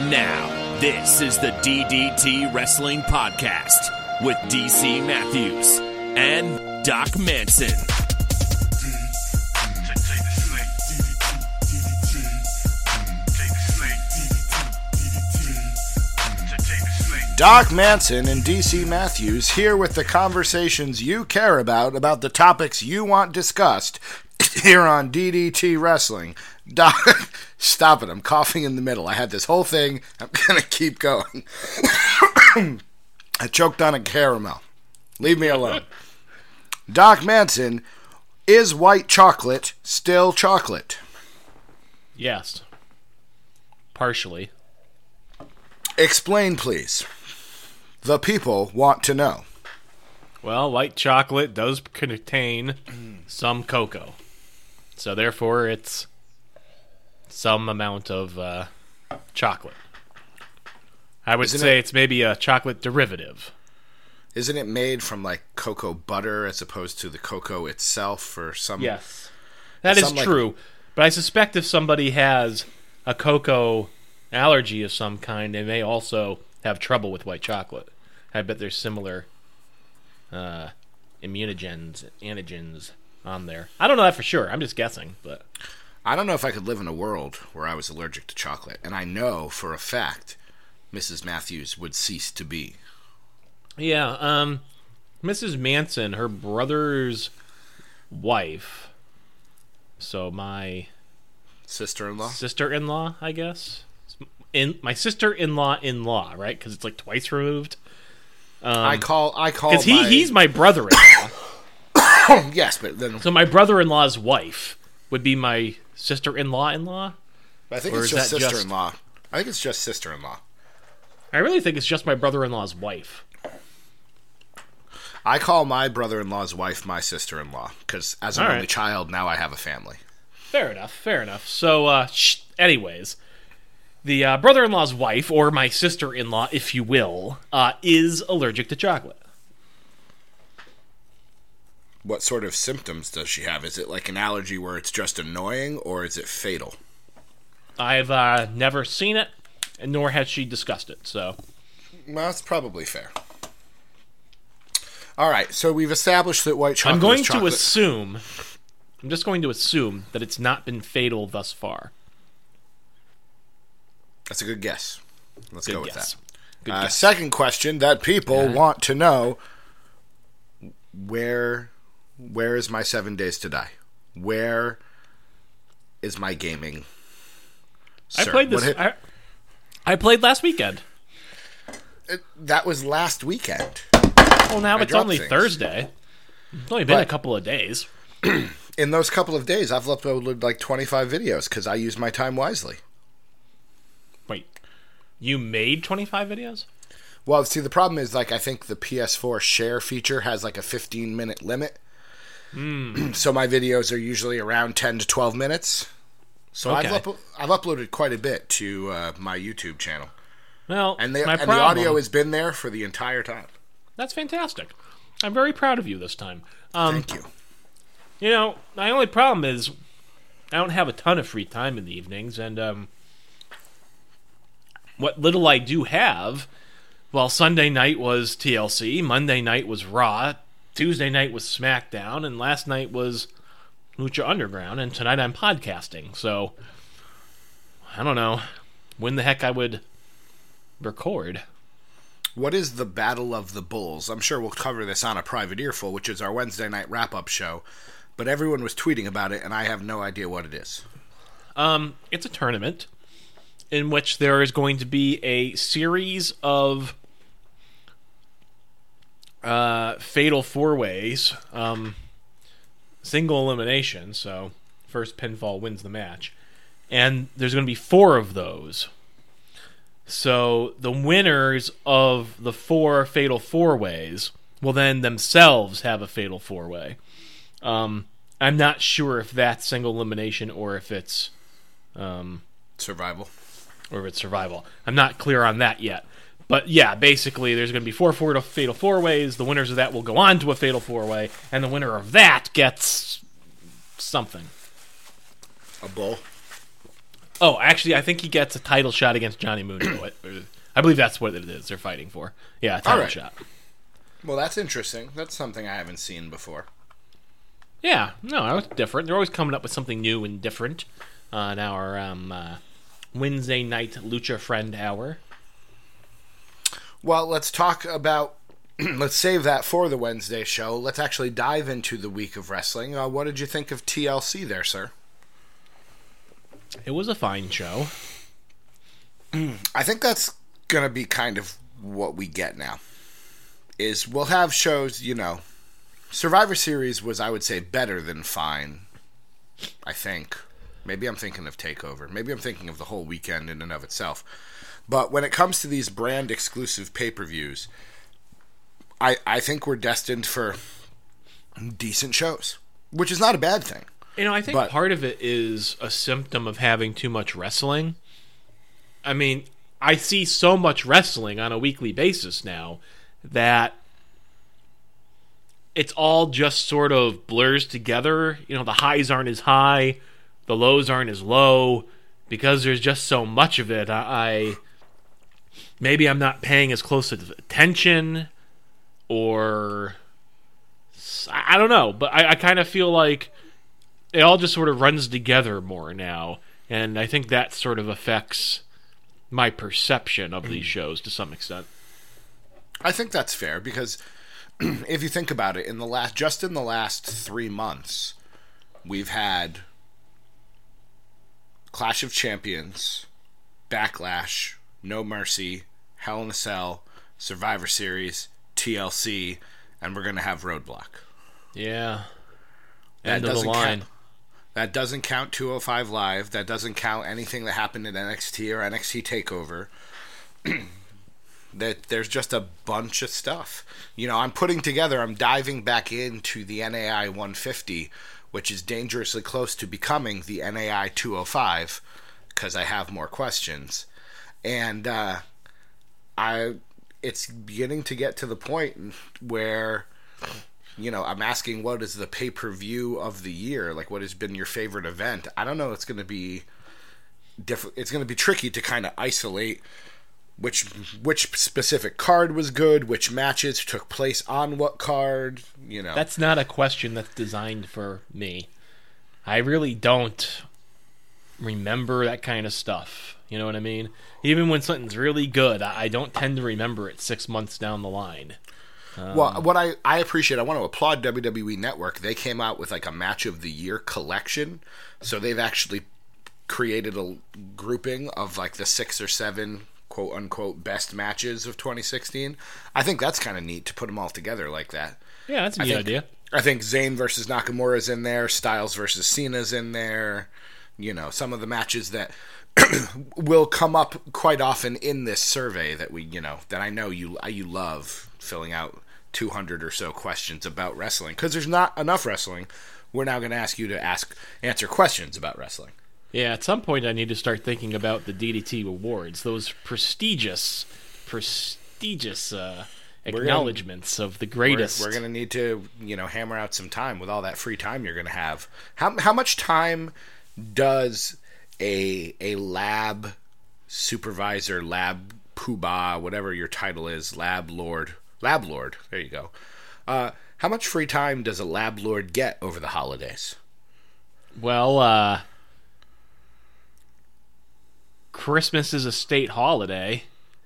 And now, this is the DDT Wrestling Podcast with DC Matthews and Doc Manson. Doc Manson and DC Matthews here with the conversations you care about, about the topics you want discussed here on DDT Wrestling. Doc, stop it. I'm coughing in the middle. I had this whole thing. I'm going to keep going. I choked on a caramel. Leave me alone. Doc Manson, is white chocolate still chocolate? Yes. Partially. Explain, please. The people want to know. Well, white chocolate does contain some cocoa. So therefore it's some amount of uh, chocolate. I would Isn't say it- it's maybe a chocolate derivative. Isn't it made from like cocoa butter as opposed to the cocoa itself or some Yes. That is like- true. But I suspect if somebody has a cocoa allergy of some kind, they may also have trouble with white chocolate. I bet there's similar uh, immunogens, antigens on there. I don't know that for sure. I'm just guessing, but I don't know if I could live in a world where I was allergic to chocolate, and I know for a fact Mrs. Matthews would cease to be. yeah. Um, Mrs. Manson, her brother's wife. So my Sister-in-law. sister-in-law, I guess. In my sister-in-law in-law, right? Because it's like twice removed. I call. I call. Because he my- he's my brother-in-law. yes, but then so my brother-in-law's wife would be my sister-in-law in-law. I think or it's just just- sister-in-law. I think it's just sister-in-law. I really think it's just my brother-in-law's wife. I call my brother-in-law's wife my sister-in-law because as an All only right. child, now I have a family. Fair enough. Fair enough. So, uh, sh- anyways, the uh, brother-in-law's wife, or my sister-in-law, if you will, uh, is allergic to chocolate. What sort of symptoms does she have? Is it like an allergy where it's just annoying, or is it fatal? I've uh, never seen it, nor has she discussed it. So, Well, that's probably fair. All right, so we've established that white chocolate. I'm going is to assume. I'm just going to assume that it's not been fatal thus far. That's a good guess. Let's Good go with guess. that. Good Uh, guess. second question that people want to know: Where, where is my seven days to die? Where is my gaming? I played this. I, I played last weekend. it- that was last weekend. Well, now I it's only things. Thursday. It's only been a couple of days. In those couple of days, I've uploaded like twenty-five videos because I use my time wisely. Wait, you made 25 videos? Well, see, the problem is like I think the PS4 share feature has like a 15 minute limit. Hmm. so my videos are usually around 10 to 12 minutes. So I've up- I've uploaded quite a bit to uh, my YouTube channel, Well, and the and the audio has been there for the entire time. That's fantastic. I'm very proud of you this time. Um, Thank you. You know, my only problem is I don't have a ton of free time in the evenings, and um, what little I do have, well, Sunday night was TLC, Monday night was Raw, Tuesday night was SmackDown, and last night was Lucha Underground, and tonight I'm podcasting. So I don't know when the heck I would record. What is the Battle of the Bulls? I'm sure we'll cover this on a private earful, which is our Wednesday night wrap up show. But everyone was tweeting about it, and I have no idea what it is. Um, it's a tournament in which there is going to be a series of uh, fatal four ways, um, single elimination. So first pinfall wins the match, and there's going to be four of those. So the winners of the four fatal four ways will then themselves have a fatal four way. Um, I'm not sure if that's single elimination or if it's um, Survival. or if it's survival. I'm not clear on that yet. But yeah, basically, there's going to be four fatal fatal four ways. The winners of that will go on to a fatal four way, and the winner of that gets something. A bull. Oh, actually, I think he gets a title shot against Johnny Mundo. I believe that's what it is they're fighting for. Yeah, a title Alright. shot. Well, that's interesting. That's something I haven't seen before. Yeah, no, that was different. They're always coming up with something new and different on our um, uh, Wednesday night Lucha Friend Hour. Well, let's talk about. let's save that for the Wednesday show. Let's actually dive into the week of wrestling. Uh, what did you think of TLC there, sir? It was a fine show. I think that's going to be kind of what we get now. Is we'll have shows, you know. Survivor Series was, I would say, better than fine. I think. Maybe I'm thinking of Takeover. Maybe I'm thinking of the whole weekend in and of itself. But when it comes to these brand exclusive pay per views, I, I think we're destined for decent shows, which is not a bad thing. You know, I think But- part of it is a symptom of having too much wrestling. I mean, I see so much wrestling on a weekly basis now that it's all just sort of blurs together. You know, the highs aren't as high, the lows aren't as low because there's just so much of it. I, I maybe I'm not paying as close attention or I don't know, but I, I kind of feel like it all just sort of runs together more now, and I think that sort of affects my perception of these mm. shows to some extent. I think that's fair because if you think about it, in the last just in the last three months, we've had Clash of Champions, Backlash, No Mercy, Hell in a Cell, Survivor Series, TLC, and we're gonna have Roadblock. Yeah, That end of the doesn't line. count. That doesn't count 205 Live. That doesn't count anything that happened in NXT or NXT Takeover. that there's just a bunch of stuff. You know, I'm putting together. I'm diving back into the NAI 150, which is dangerously close to becoming the NAI 205, because I have more questions, and uh, I. It's beginning to get to the point where you know, I'm asking what is the pay per view of the year? Like, what has been your favorite event? I don't know. It's going to be different. It's going to be tricky to kind of isolate which which specific card was good, which matches took place on what card. You know, That's not a question that's designed for me. I really don't remember that kind of stuff. You know what I mean? Even when something's really good, I don't tend to remember it six months down the line. Well, um, what I, I appreciate, I want to applaud WWE Network. They came out with like a match of the year collection. So they've actually created a grouping of like the six or seven quote unquote best matches of 2016. I think that's kind of neat to put them all together like that. Yeah, that's a good idea. I think Zayn versus Nakamura's in there, Styles versus Cena's in there. You know, some of the matches that will come up quite often in this survey that we, you know, that I know you you love filling out 200 or so questions about wrestling because there's not enough wrestling. We're now going to ask you to ask answer questions about wrestling. Yeah, at some point I need to start thinking about the DDT awards, those prestigious, prestigious uh, gonna- acknowledgments of the We're, greatest. we're going to need to, you know, hammer out some time with all that free time you're going to have. How how much time does a a lab supervisor, lab poobah, whatever your title is, lab lord, lab lord. There you go. Uh, how much free time does a lab lord get over the holidays? Well, uh, Christmas is a state holiday.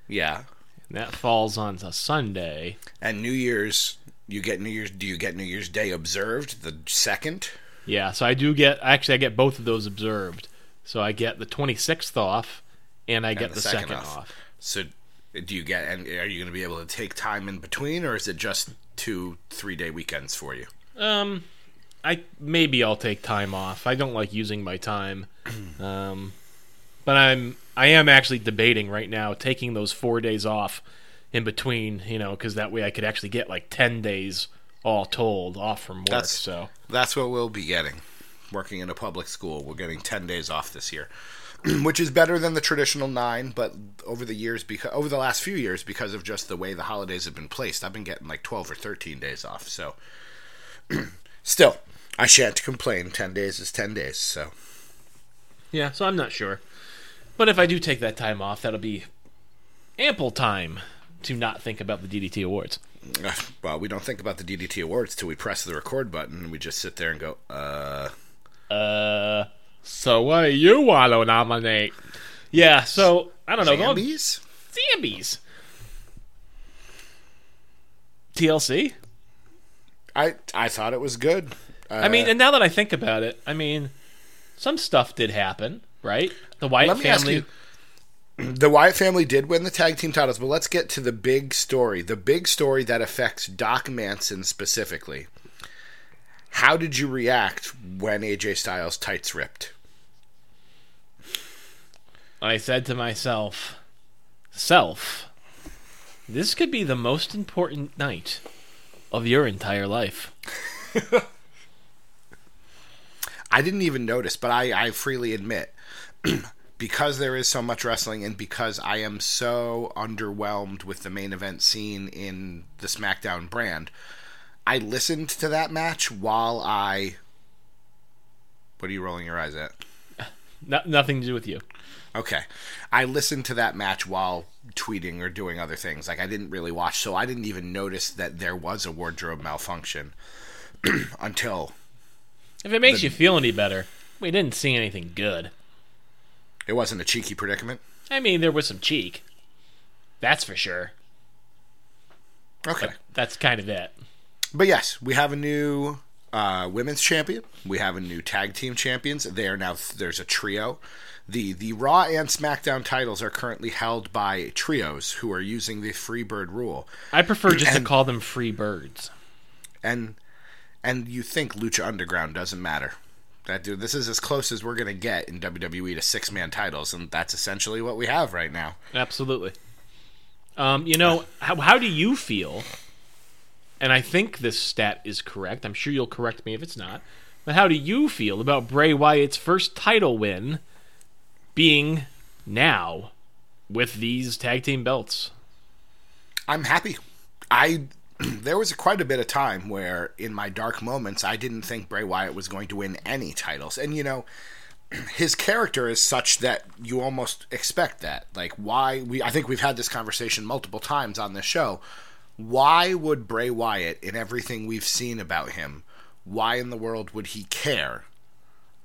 Yeah, and That falls on a Sunday. and New Year's. You get New Year's. Do you get New Year's Day observed the second? Yeah, so I do get actually I get both of those observed. So I get the 26th off and I get the the, second second, off. off. So, do you get? And are you going to be able to take time in between, or is it just two, three day weekends for you? Um I maybe I'll take time off. I don't like using my time. Um but I'm I am actually debating right now taking those 4 days off in between, you know, cuz that way I could actually get like 10 days all told off from work. That's- so That's what we'll be getting. Working in a public school, we're getting ten days off this year, which is better than the traditional nine. But over the years, because over the last few years, because of just the way the holidays have been placed, I've been getting like twelve or thirteen days off. So, still, I shan't complain. Ten days is ten days. So, Yeah, so I'm not sure. But if I do take that time off, that'll be ample time to not think about the DDT awards. Well, we don't think about the DDT awards till we press the record button and we just sit there and go, uh. Uh, so what do you want to nominate? Yeah, so I don't know. going- Zambies? Zambies. TLC. I I thought it was good. Uh, I mean, and now that I think about it, I mean, some stuff did happen, right? The Wyatt let me ask family. you. The Wyatt family did win the tag team titles, but let's get to the big story. The big story that affects Doc Manson specifically. How did you react when AJ Styles tights ripped? I said to myself, "Self, this could be the most important night of your entire life." I didn't even notice, but I, I freely admit, because there is so much wrestling and because I am so underwhelmed with the main event scene in the SmackDown brand, I listened to that match while I. What are you rolling your eyes at? No, nothing to do with you. Okay. I listened to that match while tweeting or doing other things. Like, I didn't really watch, so I didn't even notice that there was a wardrobe malfunction until If it makes you feel any better, we didn't see anything good. it wasn't a cheeky predicament. I mean, there was some cheek. That's for sure. Okay. That's kind of it. But yes, we have a new uh, women's champion. We have a new tag team champions. They are now there's a trio. The the Raw and SmackDown titles are currently held by trios who are using the Freebird rule. I prefer just to call them free birds. And and you think Lucha Underground doesn't matter. That dude, this is as close as we're gonna get in WWE to six man titles, and that's essentially what we have right now. Absolutely. Um, you know, how, how do you feel? And I think this stat is correct. I'm sure you'll correct me if it's not. But how do you feel about Bray Wyatt's first title win being now with these tag team belts? I'm happy. I there was quite a bit of time where in my dark moments I didn't think Bray Wyatt was going to win any titles. And you know, his character is such that you almost expect that. Like why we I think we've had this conversation multiple times on this show. Why would Bray Wyatt in everything we've seen about him, why in the world would he care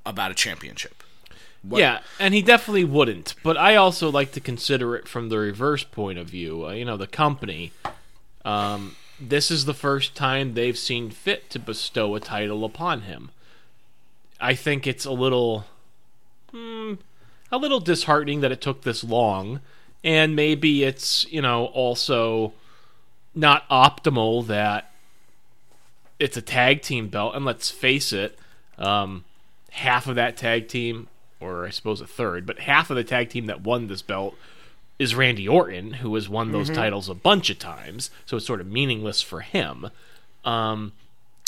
about a championship? What- Yeah, and he definitely wouldn't. But I also like to consider it from the reverse point of view. Uh, you know, the company. Um, this is the first time they've seen fit to bestow a title upon him. I think it's a little, hmm, a little disheartening that it took this long, and maybe it's you know also not optimal that it's a tag team belt. And let's face it, um, half of that tag team, or I suppose a third, but half of the tag team that won this belt is Randy Orton, who has won those titles a bunch of times. So it's sort of meaningless for him. Um,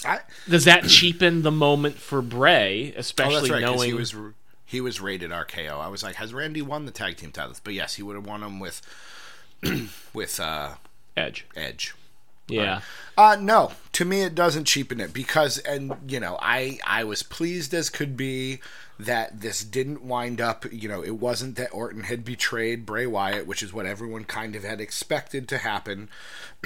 I, does that cheapen the moment for Bray, oh, especially that's right, knowing he was he was rated RKO. I was like, has Randy won the tag team titles? But yes, he would have won them with with uh, Edge? Edge. Yeah, Uh no, to me it doesn't cheapen it because and you know, I I was pleased as could be that this didn't wind up, you know, it wasn't that Orton had betrayed Bray Wyatt, which is what everyone kind of had expected to happen.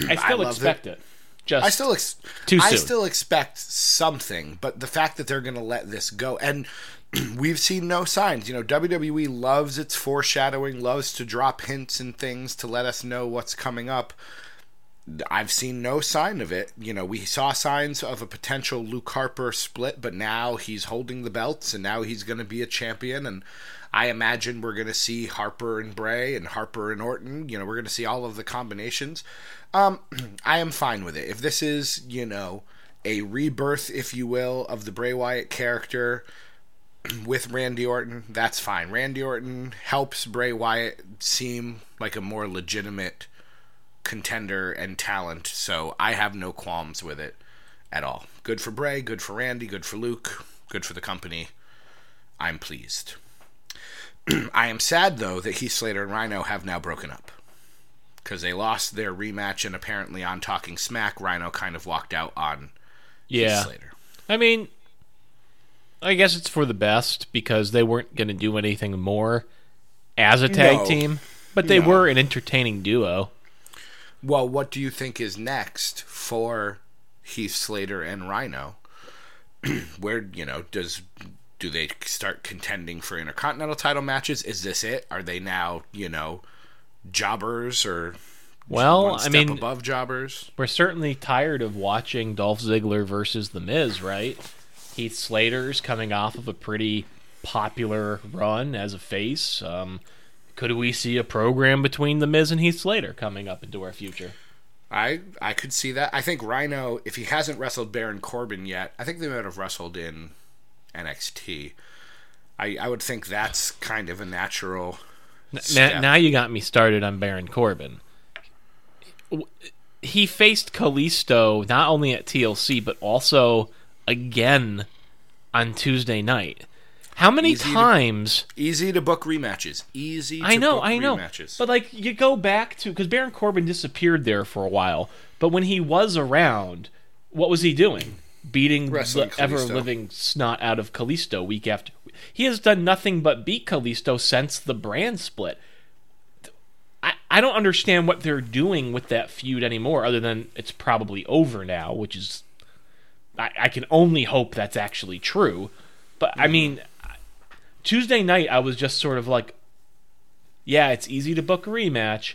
I still love expect it. Just I still ex- I still expect something, but the fact that they're going to let this go and we've seen no signs. You know, WWE loves its foreshadowing, loves to drop hints and things to let us know what's coming up. I've seen no sign of it. You know, we saw signs of a potential Luke Harper split, but now he's holding the belts and now he's going to be a champion. And I imagine we're going to see Harper and Bray and Harper and Orton. You know, we're going to see all of the combinations. Um, I am fine with it. If this is, you know, a rebirth, if you will, of the Bray Wyatt character with Randy Orton, that's fine. Randy Orton helps Bray Wyatt seem like a more legitimate contender and talent, so I have no qualms with it at all. Good for Bray, good for Randy, good for Luke, good for the company. I'm pleased. I am sad though that Heath Slater and Rhino have now broken up. Because they lost their rematch, and apparently on Talking Smack, Rhino kind of walked out on yeah. Heath Slater. I mean, I guess it's for the best because they weren't going to do anything more. as a tag No. team, but they No. were an entertaining duo. Well, what do you think is next for Heath Slater and Rhino? Where you know does do they start contending for intercontinental title matches? Is this it? Are they now you know jobbers or Well, I mean, above jobbers? we're certainly tired of watching Dolph Ziggler versus The Miz, right? Heath Slater's coming off of a pretty popular run as a face. Um, could we see a program between The Miz and Heath Slater coming up into our future? I I could see that. I think Rhino, if he hasn't wrestled Baron Corbin yet, I think they might have wrestled in NXT. I I would think that's kind of a natural. Now, now you got me started on Baron Corbin. He faced Kalisto not only at TLC but also again on Tuesday night. How many Easy to- times? Easy to book rematches. Easy. To I know, book I know. Rematches. But like you go back to because Baron Corbin disappeared there for a while, but when he was around, what was he doing? Beating Wrestling the ever living snot out of Kalisto week after. He has done nothing but beat Kalisto since the brand split. I, I don't understand what they're doing with that feud anymore, other than it's probably over now, which is I, I can only hope that's actually true. But I mm-hmm. mean, Tuesday night I was just sort of like, yeah, it's easy to book a rematch,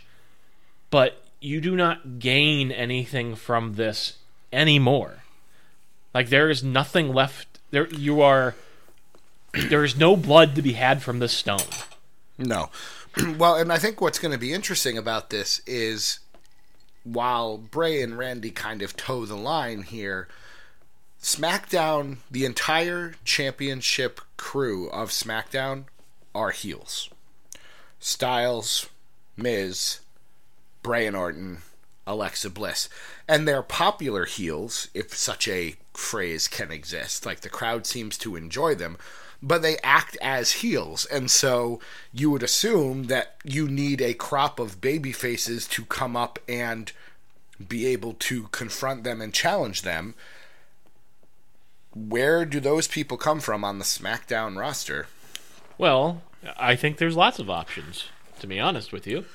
but you do not gain anything from this anymore. Like there is nothing left. There you are. There is no blood to be had from this stone. No. well, and I think what's going to be interesting about this is while Bray and Randy kind of toe the line here, SmackDown, the entire championship crew of SmackDown are heels. Styles, Miz, Bray and Orton, Alexa Bliss. And they're popular heels, if such a phrase can exist. Like the crowd seems to enjoy them, but they act as heels. And so you would assume that you need a crop of baby faces to come up and be able to confront them and challenge them. Where do those people come from on the SmackDown roster? Well, I think there's lots of options. To be honest with you,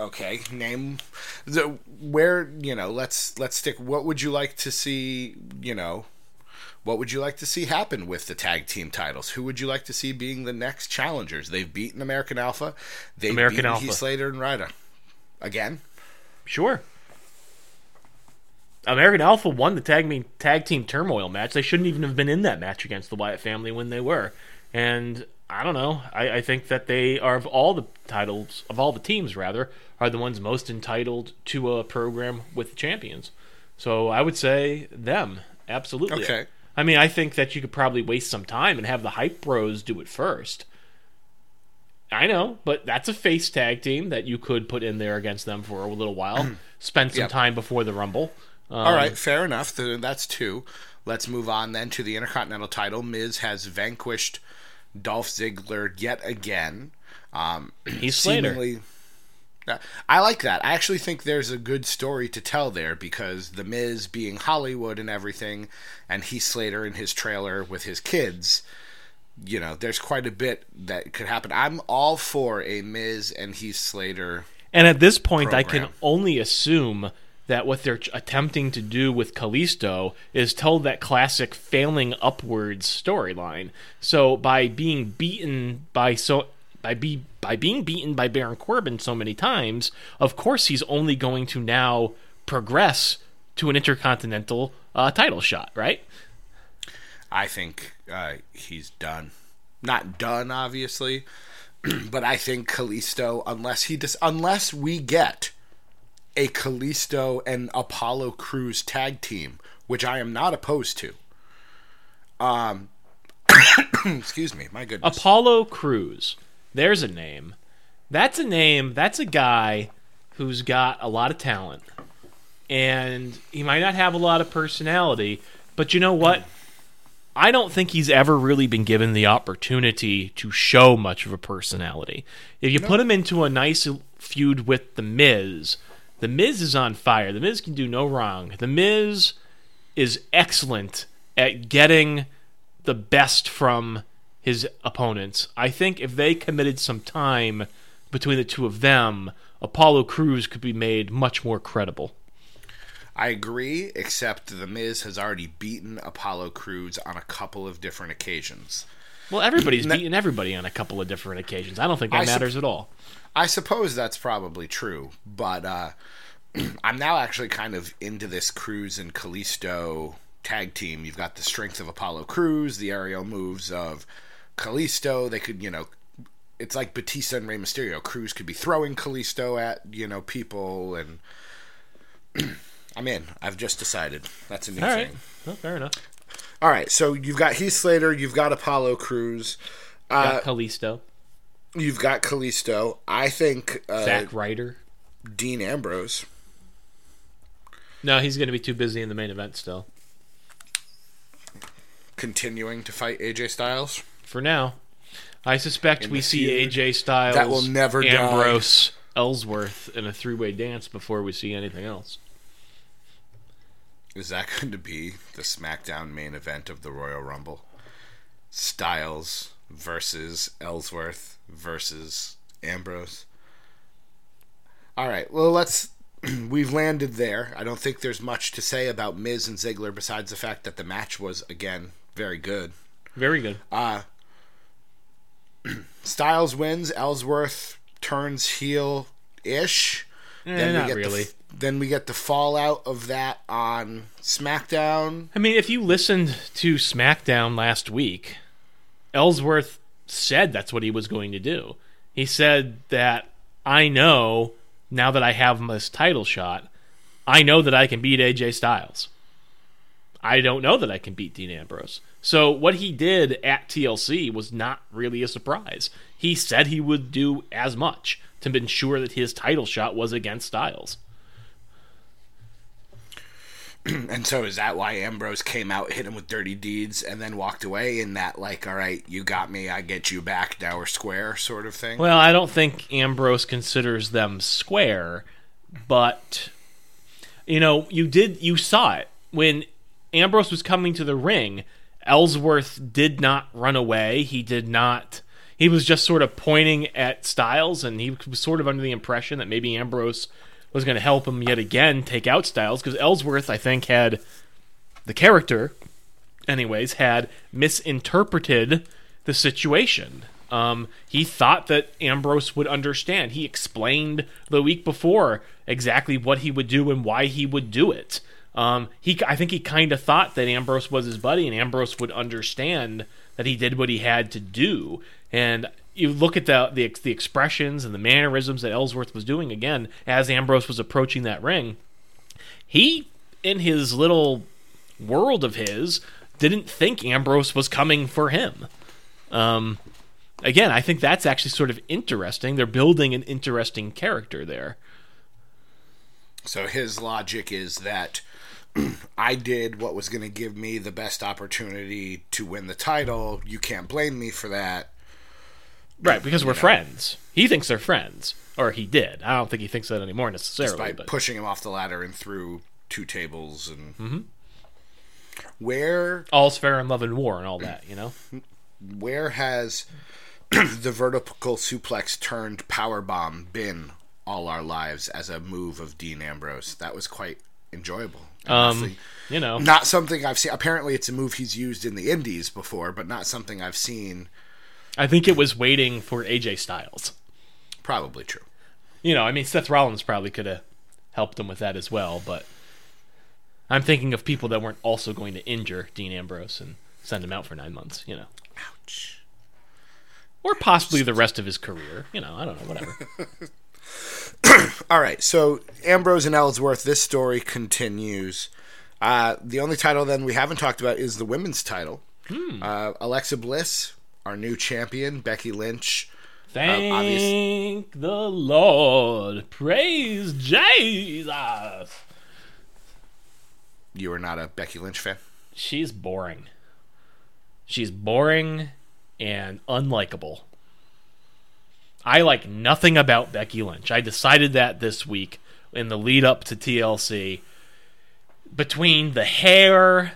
Okay, name the where you know. Let's let's stick. What would you like to see? You know, what would you like to see happen with the tag team titles? Who would you like to see being the next challengers? They've beaten American Alpha. They've American beaten Alpha. Heath Slater and Ryder again. sure. American Alpha won the tag me tag team turmoil match. They shouldn't even have been in that match against the Wyatt family when they were. And I don't know. I, I think that they are of all the titles of all the teams rather are the ones most entitled to a program with champions. So I would say them absolutely. Okay. I mean, I think that you could probably waste some time and have the hype bros do it first. I know, but that's a face tag team that you could put in there against them for a little while. Spend some Yep. time before the Rumble. Um, All right, fair enough. Th- That's two. Let's move on then to the Intercontinental title. Miz has vanquished Dolph Ziggler yet again. Um, Heath Slater. seemingly- Uh, I like that. I actually think there's a good story to tell there because the Miz being Hollywood and everything, and Heath Slater in his trailer with his kids. You know, there's quite a bit that could happen. I'm all for a Miz and Heath Slater. And at this point, I can only assume that what they're attempting to do with Kalisto is tell that classic failing upwards storyline. So by being beaten by so by be by being beaten by Baron Corbin so many times, of course he's only going to now progress to an intercontinental uh, title shot, right? I think uh, he's done. Not done, obviously, but I think Kalisto, unless he dis- unless we get a Kalisto and Apollo Crews tag team, which I am not opposed to. Um, excuse me, my goodness. Apollo Crews. There's a name. That's a name. That's a guy who's got a lot of talent. And he might not have a lot of personality, but you know what? I don't think he's ever really been given the opportunity to show much of a personality. If you put him into a nice feud with The Miz, The Miz is on fire. The Miz can do no wrong. The Miz is excellent at getting the best from his opponents. I think if they committed some time between the two of them, Apollo Crews could be made much more credible. I agree, except The Miz has already beaten Apollo Crews on a couple of different occasions. Well, everybody's beaten everybody on a couple of different occasions. I don't think that I matters at all. I suppose that's probably true, but uh, I'm now actually kind of into this Crews and Kalisto tag team. You've got the strength of Apollo Crews, the aerial moves of Kalisto. They could, you know, it's like Batista and Rey Mysterio. Crews could be throwing Kalisto at, you know, people, and I'm in. I've just decided. That's a new All right. thing. Well, fair enough. All right, so you've got Heath Slater, you've got Apollo Crews, uh, Got Kalisto, you've got Kalisto. I think uh, Zack Ryder. Dean Ambrose. No, he's going to be too busy in the main event still. continuing to fight AJ Styles. For now, I suspect In we see feud AJ Styles, that will never die. Ambrose, Ellsworth in a three-way dance before we see anything else. Is that going to be the SmackDown main event of the Royal Rumble? Styles versus Ellsworth versus Ambrose. All right, well, let's. We've landed there. I don't think there's much to say about Miz and Ziggler besides the fact that the match was, again, very good. Very good. Uh, Styles wins. Ellsworth turns heel ish. Eh, not get really. The, then we get the fallout of that on SmackDown. I mean, if you listened to SmackDown last week, Ellsworth said that's what he was going to do. He said that I know now that I have this title shot, I know that I can beat AJ Styles. I don't know that I can beat Dean Ambrose. So what he did at TLC was not really a surprise. He said he would do as much to ensure that his title shot was against Styles. And so is that why Ambrose came out, hit him with dirty deeds, and then walked away in that like, all right, you got me, I get you back, now we're square sort of thing? Well, I don't think Ambrose considers them square, but you know, you did you saw it when Ambrose was coming to the ring. Ellsworth did not run away. He did not. He was just sort of pointing at Styles, and he was sort of under the impression that maybe Ambrose was going to help him yet again take out Styles because Ellsworth, I think, had the character, anyways, had misinterpreted the situation. Um, he thought that Ambrose would understand. He explained the week before exactly what he would do and why he would do it. Um, he, I think, he kind of thought that Ambrose was his buddy, and Ambrose would understand that he did what he had to do. And you look at the, the the expressions and the mannerisms that Ellsworth was doing again as Ambrose was approaching that ring. He, in his little world of his, didn't think Ambrose was coming for him. Um, again, I think that's actually sort of interesting. They're building an interesting character there. So his logic is that I did what was going to give me the best opportunity to win the title. You can't blame me for that. Right, because we're friends. He thinks they're friends. Or he did. I don't think he thinks that anymore necessarily. By but pushing him off the ladder and through two tables and where all's fair in love and war and all that, you know? where has the vertical suplex turned power bomb been all our lives as a move of Dean Ambrose? That was quite enjoyable. Um, you know. not something I've seen. Apparently, it's a move he's used in the Indies before, but not something I've seen. I think it was waiting for AJ Styles. Probably true. You know, I mean, Seth Rollins probably could have helped him with that as well, but I'm thinking of people that weren't also going to injure Dean Ambrose and send him out for nine months, you know. Ouch. Or possibly the rest of his career. You know, I don't know, whatever. All right, so Ambrose and Ellsworth. This story continues. Uh, the only title then we haven't talked about is the women's title. Uh, Alexa Bliss, our new champion. Becky Lynch. Uh, Thank obvious- the Lord. Praise Jesus. You are not a Becky Lynch fan. She's boring. She's boring and unlikable. I like nothing about Becky Lynch. I decided that this week in the lead up to TLC. Between the hair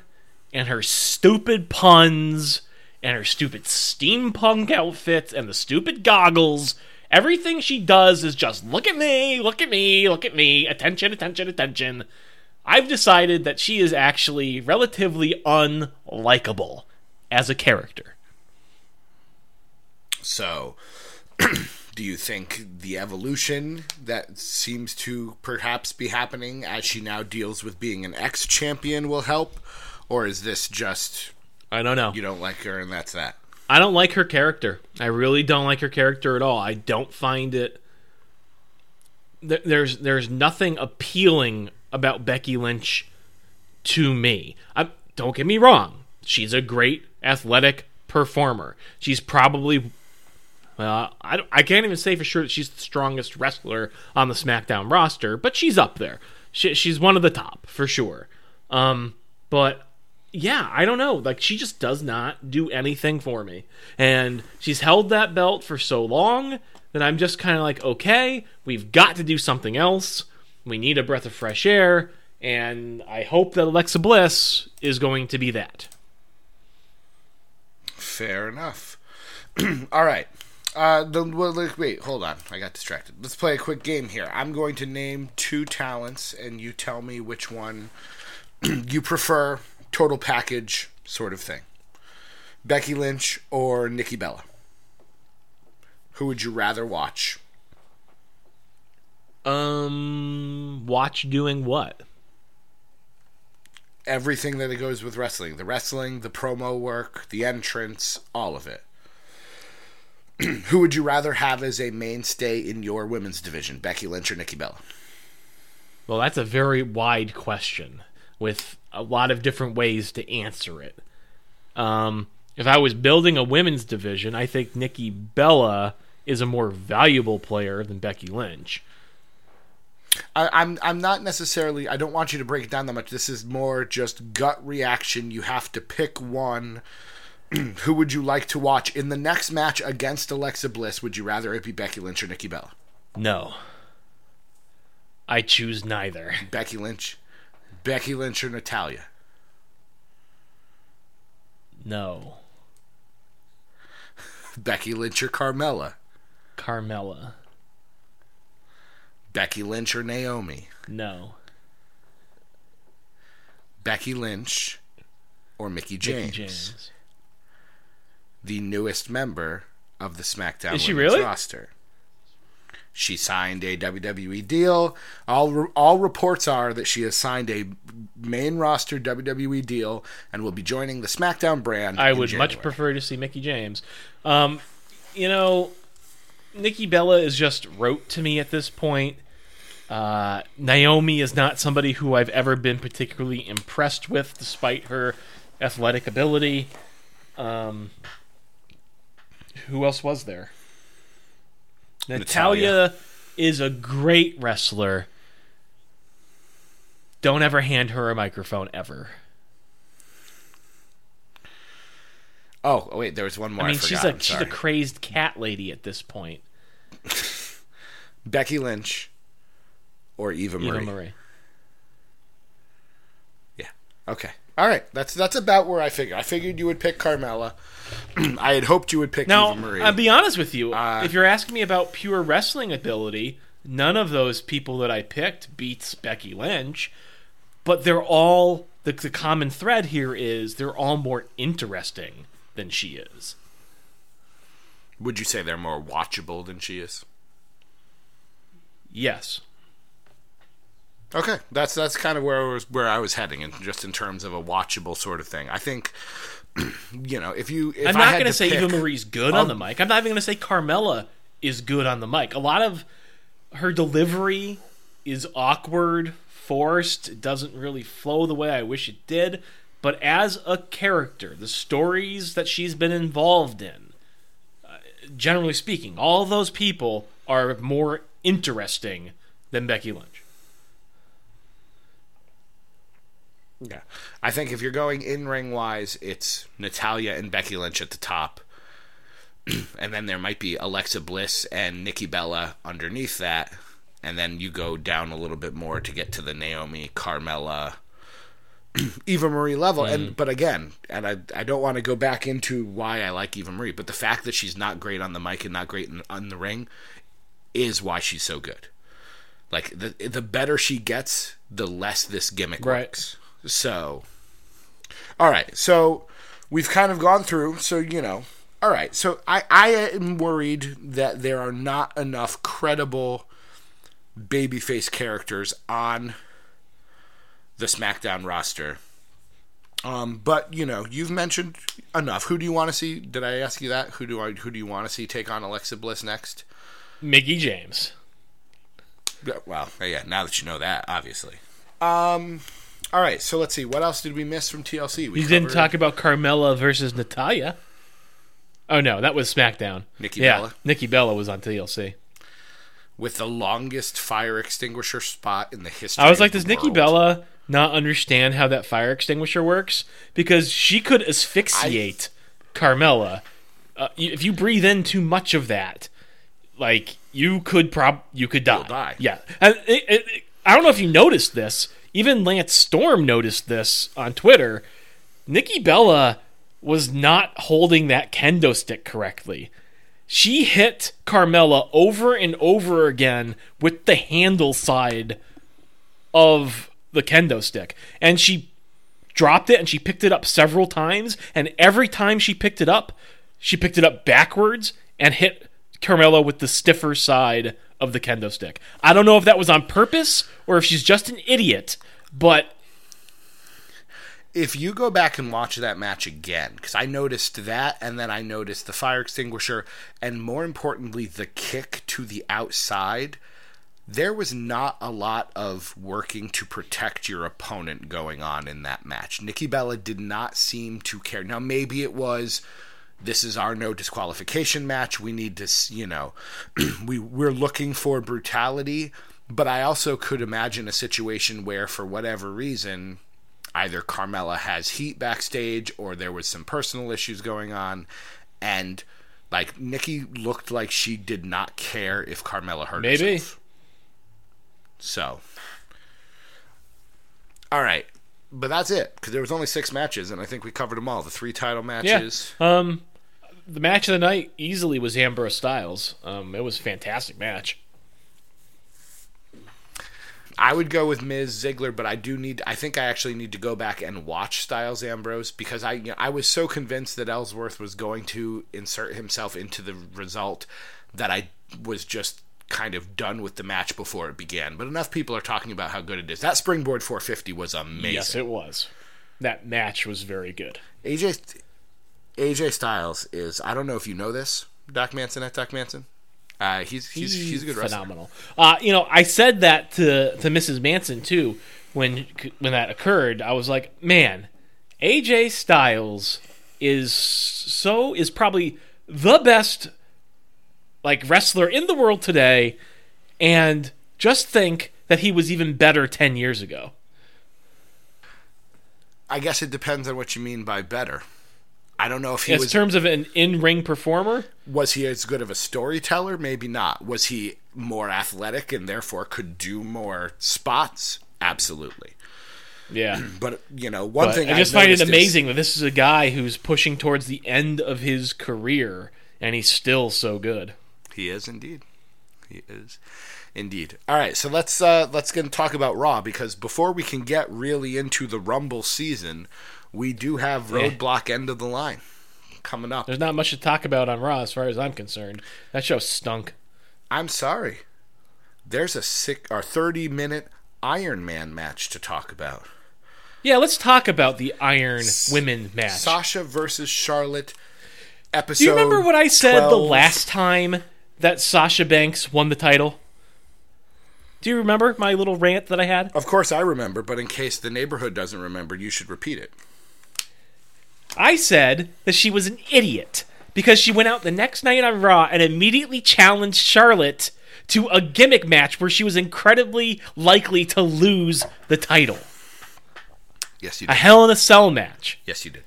and her stupid puns and her stupid steampunk outfits and the stupid goggles. Everything she does is just look at me, look at me, look at me, attention, attention, attention. I've decided that she is actually relatively unlikable as a character. So, do you think the evolution that seems to perhaps be happening as she now deals with being an ex champion will help? Or is this just I don't know. you don't like her and that's that? I don't like her character. I really don't like her character at all. I don't find it. There's there's nothing appealing about Becky Lynch to me. I, don't get me wrong. She's a great athletic performer. She's probably well, I, don't- I can't even say for sure that she's the strongest wrestler on the SmackDown roster, but she's up there. She, she's one of the top for sure. Um, but yeah, I don't know. Like she just does not do anything for me. And she's held that belt for so long that I'm just kind of like, okay, we've got to do something else. We need a breath of fresh air, and I hope that Alexa Bliss is going to be that. Fair enough. All right. Uh, the, well, wait, hold on. I got distracted. Let's play a quick game here. I'm going to name two talents, and you tell me which one you prefer, total package sort of thing. Becky Lynch or Nikki Bella? Who would you rather watch? Um, watch doing what? Everything that it goes with wrestling the wrestling, the promo work, the entrance, all of it. Who would you rather have as a mainstay in your women's division, Becky Lynch or Nikki Bella? Well, that's a very wide question with a lot of different ways to answer it. Um, if I was building a women's division, I think Nikki Bella is a more valuable player than Becky Lynch. I, I'm I'm not necessarily. I don't want you to break it down that much. This is more just gut reaction. You have to pick one. Who would you like to watch in the next match against Alexa Bliss? Would you rather it be Becky Lynch or Nikki Bella? No. I choose neither. Becky Lynch, Becky Lynch or Natalya? No. Becky Lynch or Carmella? Carmella. Becky Lynch or Naomi? No. Becky Lynch or Mickie James? Mickie James. the newest member of the SmackDown Is she Women's really? roster. She signed a WWE deal. All all reports are that she has signed a main roster WWE deal and will be joining the SmackDown brand. I would much prefer to see Mickie James. Um, you know, Nikki Bella is just rote to me at this point. Uh, Naomi is not somebody who I've ever been particularly impressed with, despite her athletic ability. Um, who else was there? Natalya, is a great wrestler. Don't ever hand her a microphone ever. Oh, oh, wait, there was one more. I mean, forgot. she's a she's a crazed cat lady at this point. Becky Lynch or Eva Marie. Eva Marie. Yeah. Okay. All right. That's that's about where I figured. I figured you would pick Carmella. I had hoped you would pick Now, Eva Marie. I'll be honest with you. Uh, if you're asking me about pure wrestling ability, none of those people that I picked beats Becky Lynch. But they're all the, the common thread here is they're all more interesting than she is. would you say they're more watchable than she is? Yes. Okay, that's that's kind of where I was where I was heading, and just in terms of a watchable sort of thing. I think, you know, if you, if I'm not going to say pick- Eva Marie's good on the mic. I'm not even going to say Carmella is good on the mic. A lot of her delivery is awkward, forced. It doesn't really flow the way I wish it did. But as a character, the stories that she's been involved in, uh, generally speaking, all those people are more interesting than Becky Lynch. Yeah, I think if you're going in ring wise, it's Natalya and Becky Lynch at the top, and then there might be Alexa Bliss and Nikki Bella underneath that, and then you go down a little bit more to get to the Naomi, Carmella, Eva Marie level. Mm. And but again, and I I don't want to go back into why I like Eva Marie, but the fact that she's not great on the mic and not great in, on the ring is why she's so good. Like the the better she gets, the less this gimmick Right. works. So, all right. So we've kind of gone through. So you know, all right. So I I am worried that there are not enough credible babyface characters on the SmackDown roster. Um, but you know, you've mentioned enough. Who do you want to see? Did I ask you that? Who do I? Who do you want to see take on Alexa Bliss next? Mickie James. Yeah, Well, yeah. Now that you know that, obviously. Um. All right. So let's see. What else did we miss from TLC? We You didn't covered talk about Carmella versus Natalya. Oh no, that was SmackDown. Nikki yeah, Bella. Nikki Bella was on TLC. with the longest fire extinguisher spot in the history. I was like, does Nikki world. Bella not understand how that fire extinguisher works? Because she could asphyxiate Carmella. Uh, if you breathe in too much of that, like you could prob you could die. die. Yeah, and it, it, it- I don't know if you noticed this. Even Lance Storm noticed this on Twitter. Nikki Bella was not holding that kendo stick correctly. She hit Carmella over and over again with the handle side of the kendo stick. And she dropped it and she picked it up several times. And every time she picked it up, she picked it up backwards and hit Carmella with the stiffer side of the kendo stick. I don't know if that was on purpose or if she's just an idiot, but if you go back and watch that match again, because I noticed that, and then I noticed the fire extinguisher, and more importantly, the kick to the outside, there was not a lot of working to protect your opponent going on in that match. Nikki Bella did not seem to care. Now, maybe it was. This is our no disqualification match. We need to, you know, we we're looking for brutality, but I also could imagine a situation where, for whatever reason, either Carmella has heat backstage or there was some personal issues going on and like Nikki looked like she did not care if Carmella hurt Maybe. herself. So All right. But that's it cuz there was only 6 matches and I think we covered them all. The 3 title yeah. matches. Um, the match of the night easily was Ambrose Styles. Um, it was a fantastic match. I would go with Miz Ziggler, but I do need. I think I actually need to go back and watch Styles Ambrose because I you know, I was so convinced that Ellsworth was going to insert himself into the result that I was just kind of done with the match before it began. But enough people are talking about how good it is. That springboard 450 was amazing. Yes, it was. That match was very good. AJ AJ Styles is. I don't know if you know this, Doc Manson at Doc Manson. Uh, he's he's he's a good wrestler. phenomenal. Uh, you know, I said that to to Mrs. Manson too when when that occurred. I was like, man, AJ Styles is so is probably the best like wrestler in the world today, and just think that he was even better ten years ago. I guess it depends on what you mean by better. I don't know if he In was in terms of an in ring performer, was he as good of a storyteller? Maybe not. Was he more athletic and therefore could do more spots? Absolutely. yeah. But you know, one But thing I just I've find it noticed is- amazing that this is a guy who's pushing towards the end of his career, and he's still so good. He is indeed. He is indeed. All right, so let's uh, let's get and talk about Raw because before we can get really into the Rumble season, we do have Roadblock End of the Line coming up. There's not much to talk about on Raw, as far as I'm concerned. That show stunk. I'm sorry. There's a sick or 30 minute Iron Man match to talk about. Yeah, let's talk about the Iron Women match. Sasha versus Charlotte episode. Do you remember what I said the last time that Sasha Banks won the title? Do you remember my little rant that I had? Of course I remember, but in case the neighborhood doesn't remember, you should repeat it. I said that she was an idiot because she went out the next night on Raw and immediately challenged Charlotte to a gimmick match where she was incredibly likely to lose the title. Yes, you did. A. Hell in a Cell match. Yes, you did.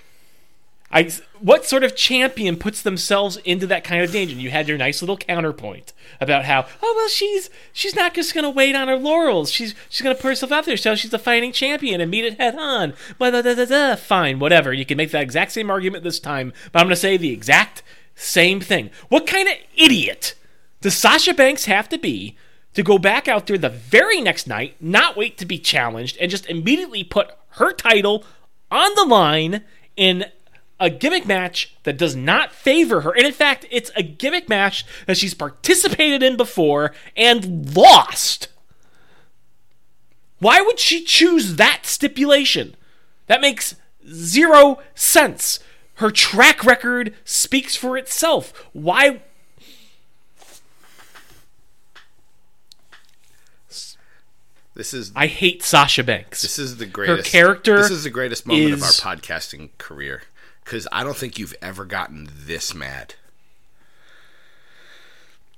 I what sort of champion puts themselves into that kind of danger? You had your nice little counterpoint about how oh well she's she's not just gonna wait on her laurels. She's she's gonna put herself out there so she's a fighting champion and meet it head on. Blah, blah, blah. Fine, whatever. You can make that exact same argument this time, but I'm gonna say the exact same thing. What kind of idiot does Sasha Banks have to be to go back out there the very next night, not wait to be challenged, and just immediately put her title on the line in a gimmick match that does not favor her. And in fact, it's a gimmick match that she's participated in before and lost. Why would she choose that stipulation? That makes zero sense. Her track record speaks for itself. Why? This is I hate Sasha Banks. this is the greatest Her character This is the greatest moment of our podcasting career because I don't think you've ever gotten this mad,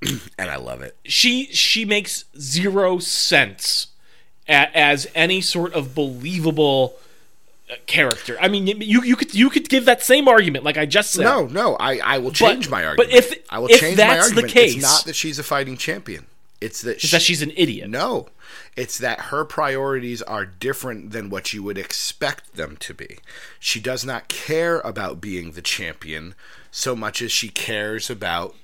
and I love it. she she makes zero sense a- as any sort of believable uh, character. I mean, you you could you could give that same argument, like I just said. No, no, I, I will change my argument. but if- I will if change my that's the argument. case- it's not that she's a fighting champion. It's that she, that she's an idiot. no, it's that her priorities are different than what you would expect them to be. She does not care about being the champion so much as she cares about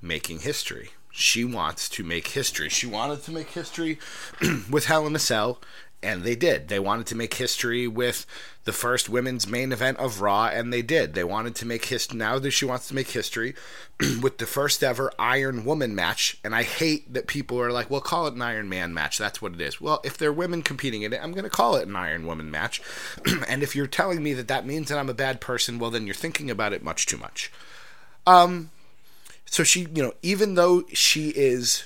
making history. She wants to make history. She wanted to make history with Hell in a Cell, and they did. They wanted to make history with the first women's main event of Raw, and they did. They wanted to make history. Now that she wants to make history with the first ever Iron Woman match, and I hate that people are like, "Well, call it an Iron Man match. That's what it is." Well, if they're women competing in it, I'm going to call it an Iron Woman match. and if you're telling me that that means that I'm a bad person, well, then you're thinking about it much too much. Um, so she, you know, even though she is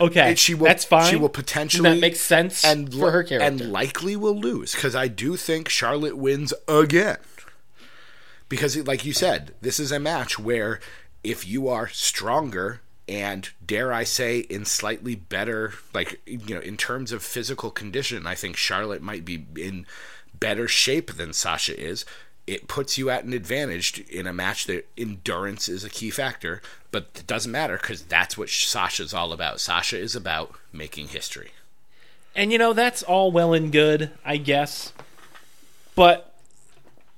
Okay, and she will, that's fine. She will potentially that makes sense and for her character. and likely will lose because I do think Charlotte wins again. Because, like you said, this is a match where if you are stronger and dare I say in slightly better, like you know, in terms of physical condition, I think Charlotte might be in better shape than Sasha is. It puts you at an advantage in a match that endurance is a key factor, but it doesn't matter because that's what Sasha's all about. Sasha is about making history. And you know, that's all well and good, I guess. But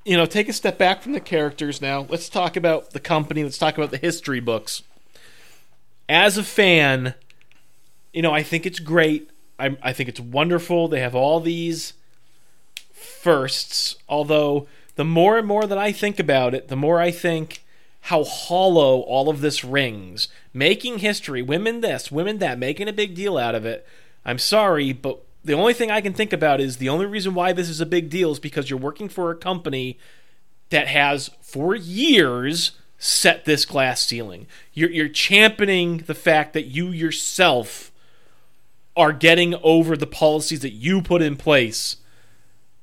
you know, take a step back from the characters now. Let's talk about the company, let's talk about the history books. As a fan, you know, I think it's great. I I think it's wonderful. They have all these firsts, although the more and more that I think about it, the more I think how hollow all of this rings. Making history, women this, women that, making a big deal out of it. I'm sorry, but the only thing I can think about is the only reason why this is a big deal is because you're working for a company that has for years set this glass ceiling. You're, you're championing the fact that you yourself are getting over the policies that you put in place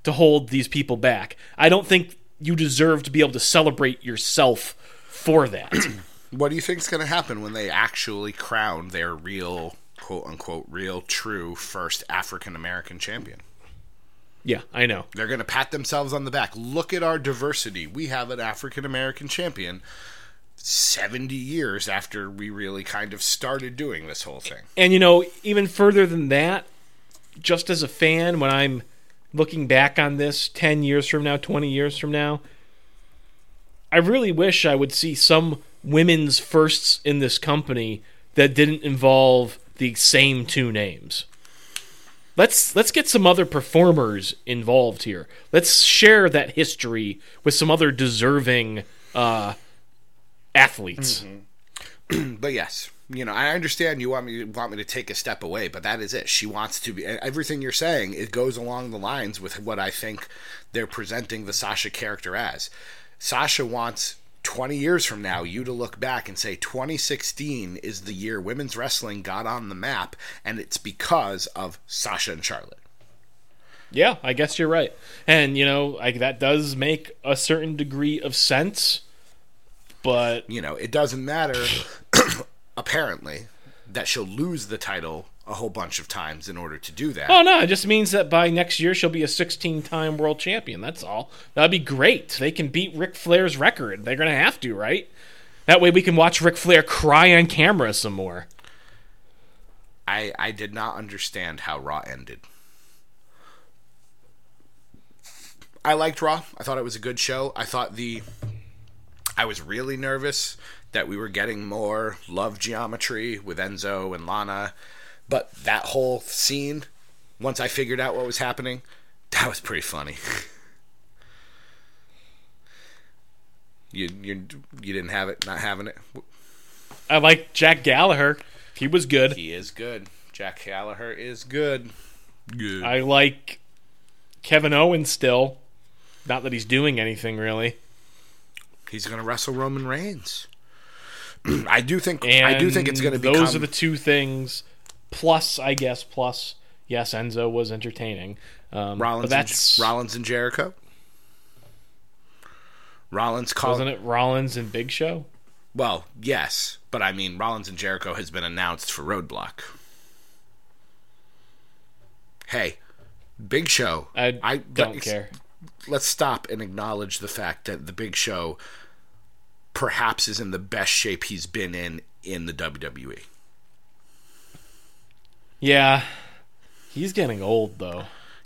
to hold these people back. I don't think you deserve to be able to celebrate yourself for that. What do you think's going to happen when they actually crown their real, quote unquote, real, true first African American champion? yeah, I know. They're going to pat themselves on the back. Look at our diversity. We have an African American champion 70 years after we really kind of started doing this whole thing. And you know, even further than that, just as a fan, when I'm looking back on this 10 years from now, 20 years from now, I really wish I would see some women's firsts in this company that didn't involve the same two names. Let's let's get some other performers involved here. Let's share that history with some other deserving uh, athletes. But yes, you know, I understand you want me want me to take a step away, but that is it. She wants to be everything you're saying. It goes along the lines with what I think they're presenting the Sasha character as. Sasha wants 20 years from now you to look back and say 2016 is the year women's wrestling got on the map, and it's because of Sasha and Charlotte. Yeah, I guess you're right. And you know, like that does make a certain degree of sense. But You know, it doesn't matter, apparently, that she'll lose the title a whole bunch of times in order to do that. Oh no, it just means that by next year she'll be a 16-time world champion. That's all. That'd be great. They can beat Ric Flair's record. They're gonna have to, right? That way we can watch Ric Flair cry on camera some more. I I did not understand how Raw ended. I liked Raw. I thought it was a good show. I thought the I was really nervous that we were getting more love geometry with Enzo and Lana, but that whole scene, once I figured out what was happening, that was pretty funny. you you you didn't have it, not having it. I like Jack Gallagher. He was good. He is good. Jack Gallagher is good. Good. I like Kevin Owens still. Not that he's doing anything really. He's going to wrestle Roman Reigns. I do think And I do think it's going to be. those become are the two things. Plus, I guess, plus yes, Enzo was entertaining. Um, Rollins that's and, Rollins and Jericho. Rollins called wasn't it Rollins and Big Show? well, yes, but I mean Rollins and Jericho has been announced for Roadblock. Hey, Big Show. I, don't let's- care. Let's stop and acknowledge the fact that the Big Show perhaps is in the best shape he's been in in the. WWE. Yeah, he's getting old though.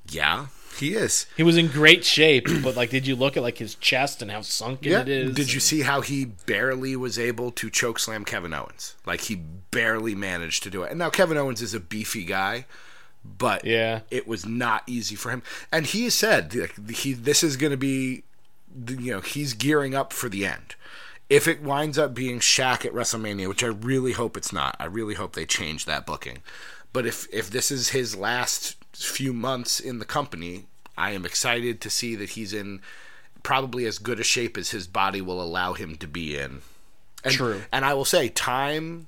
Yeah, he is. He was in great shape, but like, did you look at like his chest and how sunken it is? Did you see how he barely was able to choke slam Kevin Owens? Like he barely managed to do it. And now Kevin Owens is a beefy guy, but Yeah. it was not easy for him. And he said like, he this is going to be, you know, he's gearing up for the end. If it winds up being Shaq at WrestleMania, which I really hope it's not, I really hope they change that booking. But if if this is his last few months in the company, I am excited to see that he's in probably as good a shape as his body will allow him to be in. And, True. And I will say, time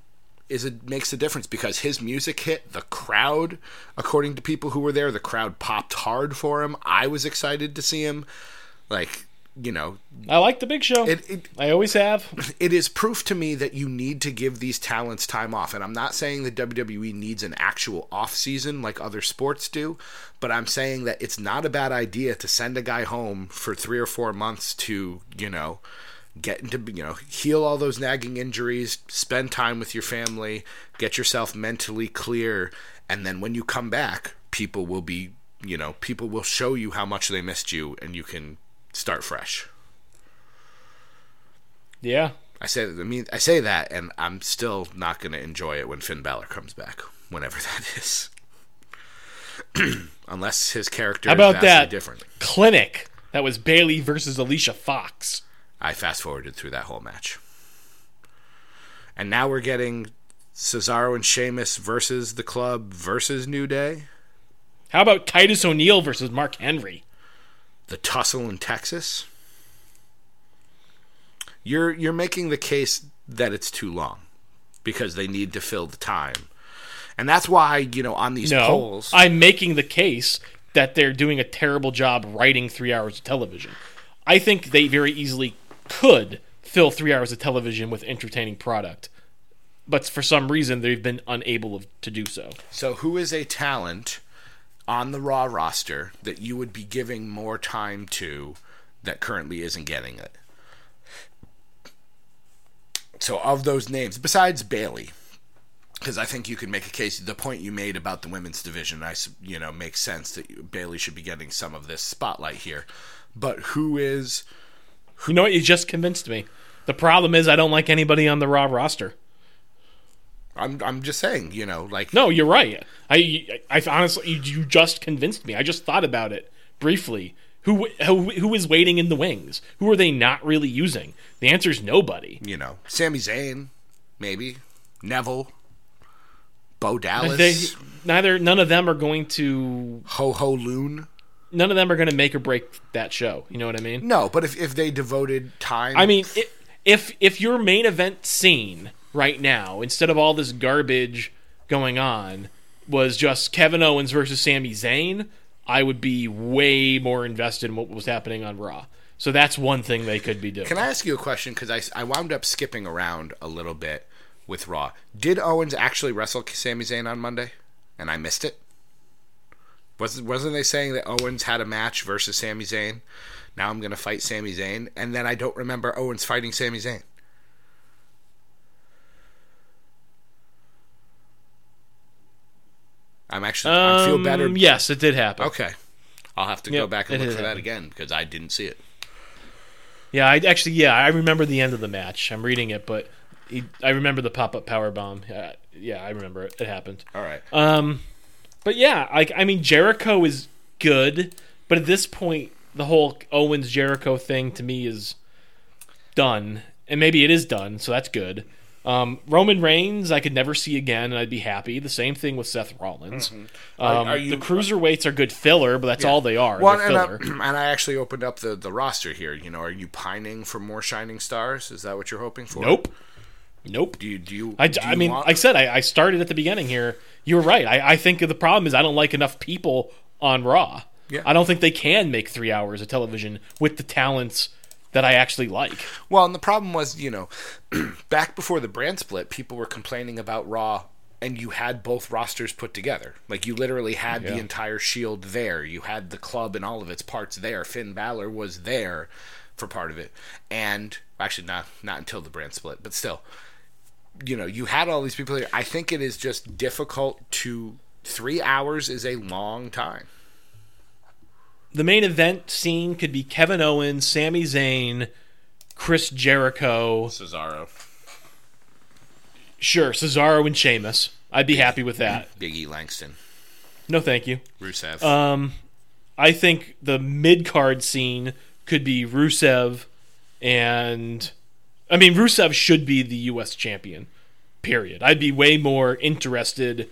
is a, makes a difference because his music hit the crowd. According to people who were there, the crowd popped hard for him. I was excited to see him. Like you know, I like the Big Show. it, it I always have. it is proof to me that you need to give these talents time off. And I'm not saying that WWE needs an actual off season like other sports do, but I'm saying that it's not a bad idea to send a guy home for three or four months to, you know, get into, you know, heal all those nagging injuries, spend time with your family, get yourself mentally clear. And then when you come back, people will be, you know, people will show you how much they missed you and you can start fresh. Yeah. I say, I mean, I say that, and I'm still not going to enjoy it when Finn Balor comes back, whenever that is. Unless his character How about that different. clinic? That was Bayley versus Alicia Fox. I fast forwarded through that whole match, and now we're getting Cesaro and Sheamus versus the Club versus New Day. How about Titus O'Neil versus Mark Henry? The tussle in Texas. You're you're making the case that it's too long because they need to fill the time. And that's why, you know, on these No, polls I'm making the case that they're doing a terrible job writing three hours of television. I think they very easily could fill three hours of television with entertaining product, but for some reason they've been unable of, to do so. So, who is a talent on the Raw roster that you would be giving more time to that currently isn't getting it? So, of those names, besides Bayley, because I think you could make a case. The point you made about the women's division, I you know, makes sense that Bayley should be getting some of this spotlight here. But who is? You know what? You just convinced me. The problem is I don't like anybody on the Raw roster. I'm I'm just saying, you know, like No, you're right. I, I honestly, you, you just convinced me. I just thought about it briefly. Who, who, who is waiting in the wings? Who are they not really using? The answer is nobody. you know, Sami Zayn, maybe Neville, Bo Dallas, They, neither, none of them are going to. Ho Ho Lun. None of them are going to make or break that show. You know what I mean? No, but if, if they devoted time, I mean, i if if your main event scene right now, instead of all this garbage going on, was just Kevin Owens versus Sami Zayn, I would be way more invested in what was happening on Raw. So that's one thing they could be doing. can I ask you a question? Because I, I wound up skipping around a little bit with Raw. Did Owens actually wrestle Sami Zayn on Monday? and I missed it? Wasn't wasn't they saying that Owens had a match versus Sami Zayn? Now I'm going to fight Sami Zayn, and then I don't remember Owens fighting Sami Zayn. I'm actually I feel better. Um, Yes, it did happen. Okay, I'll have to go back and look for that again because I didn't see it. Yeah, I actually yeah I remember the end of the match. I'm reading it, but he, I remember the pop up power bomb. Yeah, yeah, I remember it. It happened. All right. Um, but yeah, like I mean, Jericho is good, but at this point, the whole Owens Jericho thing to me is done, and maybe it is done, so that's good. Um, Roman Reigns, I could never see again, and I'd be happy. The same thing with Seth Rollins. Um, Are- are you- the cruiserweights are good filler, but that's all they are. Well, and I, and I actually opened up the, the roster here. You know, are you pining for more shining stars? Is that what you're hoping for? nope, nope. Do you do you? I, do I mean, want- like I said, I, I started at the beginning here. You were right. I, I think the problem is I don't like enough people on Raw. Yeah. I don't think they can make three hours of television with the talents that I actually like. Well, and the problem was, you know, back before the brand split, people were complaining about Raw, and you had both rosters put together. Like you literally had the entire Shield there. You had the club and all of its parts there. Finn Balor was there for part of it, and actually not not until the brand split, but still, you know, you had all these people there. I think it is just difficult to. Three hours is a long time. The main event scene could be Kevin Owens, Sami Zayn, Chris Jericho, Cesaro, sure, Cesaro and Sheamus. I'd be happy with that. Big E Langston, No, thank you. Rusev. Um, I think the mid card scene could be Rusev, and I mean Rusev should be the U.S. champion. Period. I'd be way more interested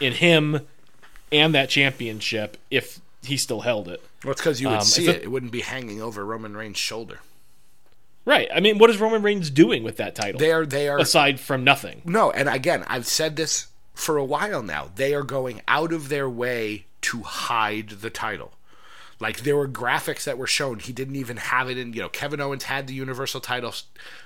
in him and that championship if he still held it. well, it's because you would um, see it. it- It wouldn't be hanging over Roman Reigns' shoulder. Right. I mean, what is Roman Reigns doing with that title They are. They are. aside from nothing? No, and again, I've said this for a while now. They are going out of their way to hide the title. Like there were graphics that were shown. He didn't even have it in. You know, Kevin Owens had the Universal title.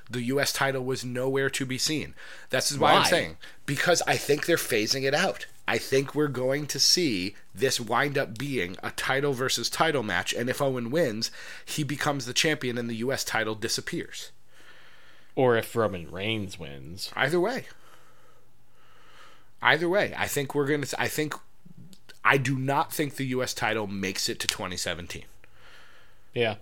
The U.S. title was nowhere to be seen. That's why, I'm saying because I think they're phasing it out. I think we're going to see this wind up being a title versus title match, and if Owen wins, he becomes the champion, and the U.S. title disappears. Or if Roman Reigns wins. Either way. Either way, I think we're going to I think I do not think the US title makes it to 2017. Yeah.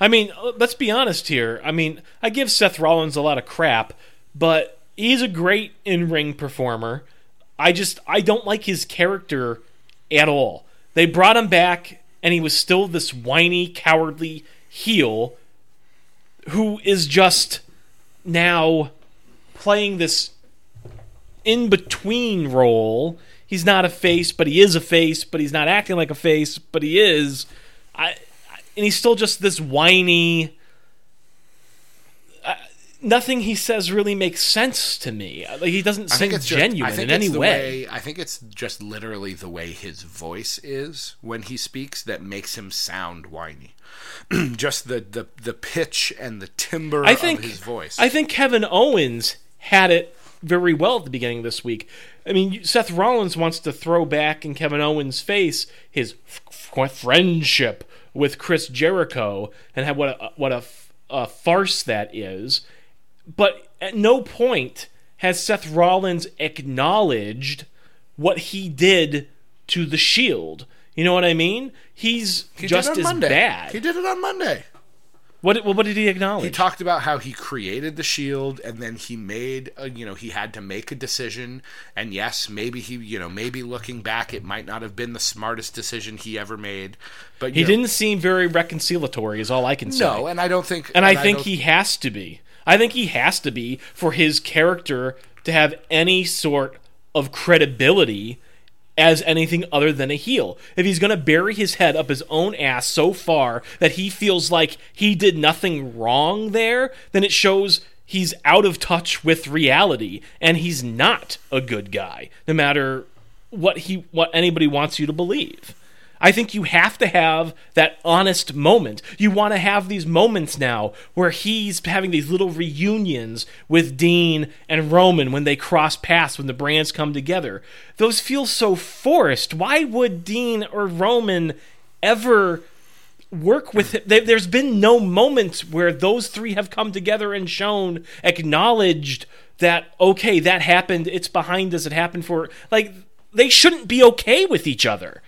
I mean, let's be honest here. I mean, I give Seth Rollins a lot of crap, but he's a great in-ring performer. I just I don't like his character at all. They brought him back and he was still this whiny, cowardly heel who is just now playing this in between role. He's not a face, but he is a face, but he's not acting like a face, but he is. I, and he's still just this whiny. Nothing he says really makes sense to me. Like he doesn't seem just, genuine think in any the way. I think it's just literally the way his voice is when he speaks that makes him sound whiny. just the, the the pitch and the timbre I think of his voice. I think Kevin Owens had it very well at the beginning of this week. I mean, Seth Rollins wants to throw back in Kevin Owens' face his f- friendship with Chris Jericho and have what a, what a, f- a farce that is. But at no point has Seth Rollins acknowledged what he did to the Shield. You know what I mean? He's He just as Monday. bad. He did it on Monday. What, what did he acknowledge? He talked about how he created the shield and then he made a, you know he had to make a decision and yes maybe he you know maybe looking back it might not have been the smartest decision he ever made but He know, didn't seem very reconciliatory, is all I can say. no and I don't think and I think he has to be. I think he has to be for his character to have any sort of credibility as anything other than a heel. If he's going to bury his head up his own ass so far that he feels like he did nothing wrong there, then it shows he's out of touch with reality and he's not a good guy no matter what he what anybody wants you to believe. I think you have to have that honest moment. You want to have these moments now where he's having these little reunions with Dean and Roman when they cross paths, when the brands come together. Those feel so forced. Why would Dean or Roman ever work with him? There- There's been no moment where those three have come together and shown, acknowledged that, okay, that happened, it's behind us, it happened for. Like, they shouldn't be okay with each other.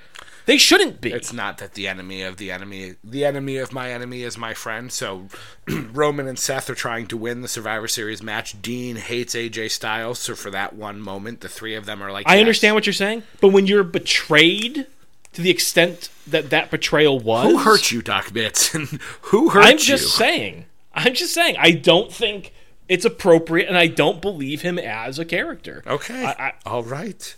They shouldn't be. It's not that the enemy of the enemy, the enemy of my enemy is my friend. So Roman and Seth are trying to win the Survivor Series match. Dean hates AJ Styles, so for that one moment, the three of them are like. I yes. understand what you're saying, but when you're betrayed to the extent that that betrayal was, Who hurt you, Doc Mitson? Who hurt I'm you? just saying. I'm just saying. I don't think it's appropriate, and I don't believe him as a character. Okay. I- I- All right.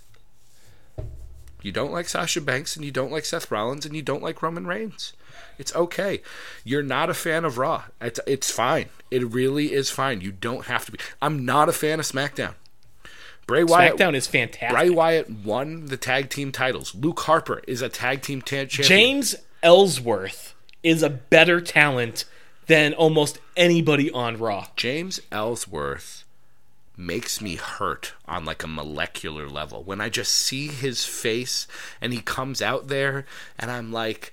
You don't like Sasha Banks and you don't like Seth Rollins and you don't like Roman Reigns. It's okay. You're not a fan of Raw. It's, it's fine. It really is fine. You don't have to be. I'm not a fan of SmackDown. Bray Wyatt. SmackDown is fantastic. Bray Wyatt won the tag team titles. Luke Harper is a tag team ta- champion. James Ellsworth is a better talent than almost anybody on Raw. James Ellsworth makes me hurt on like a molecular level when I just see his face and he comes out there and I'm like,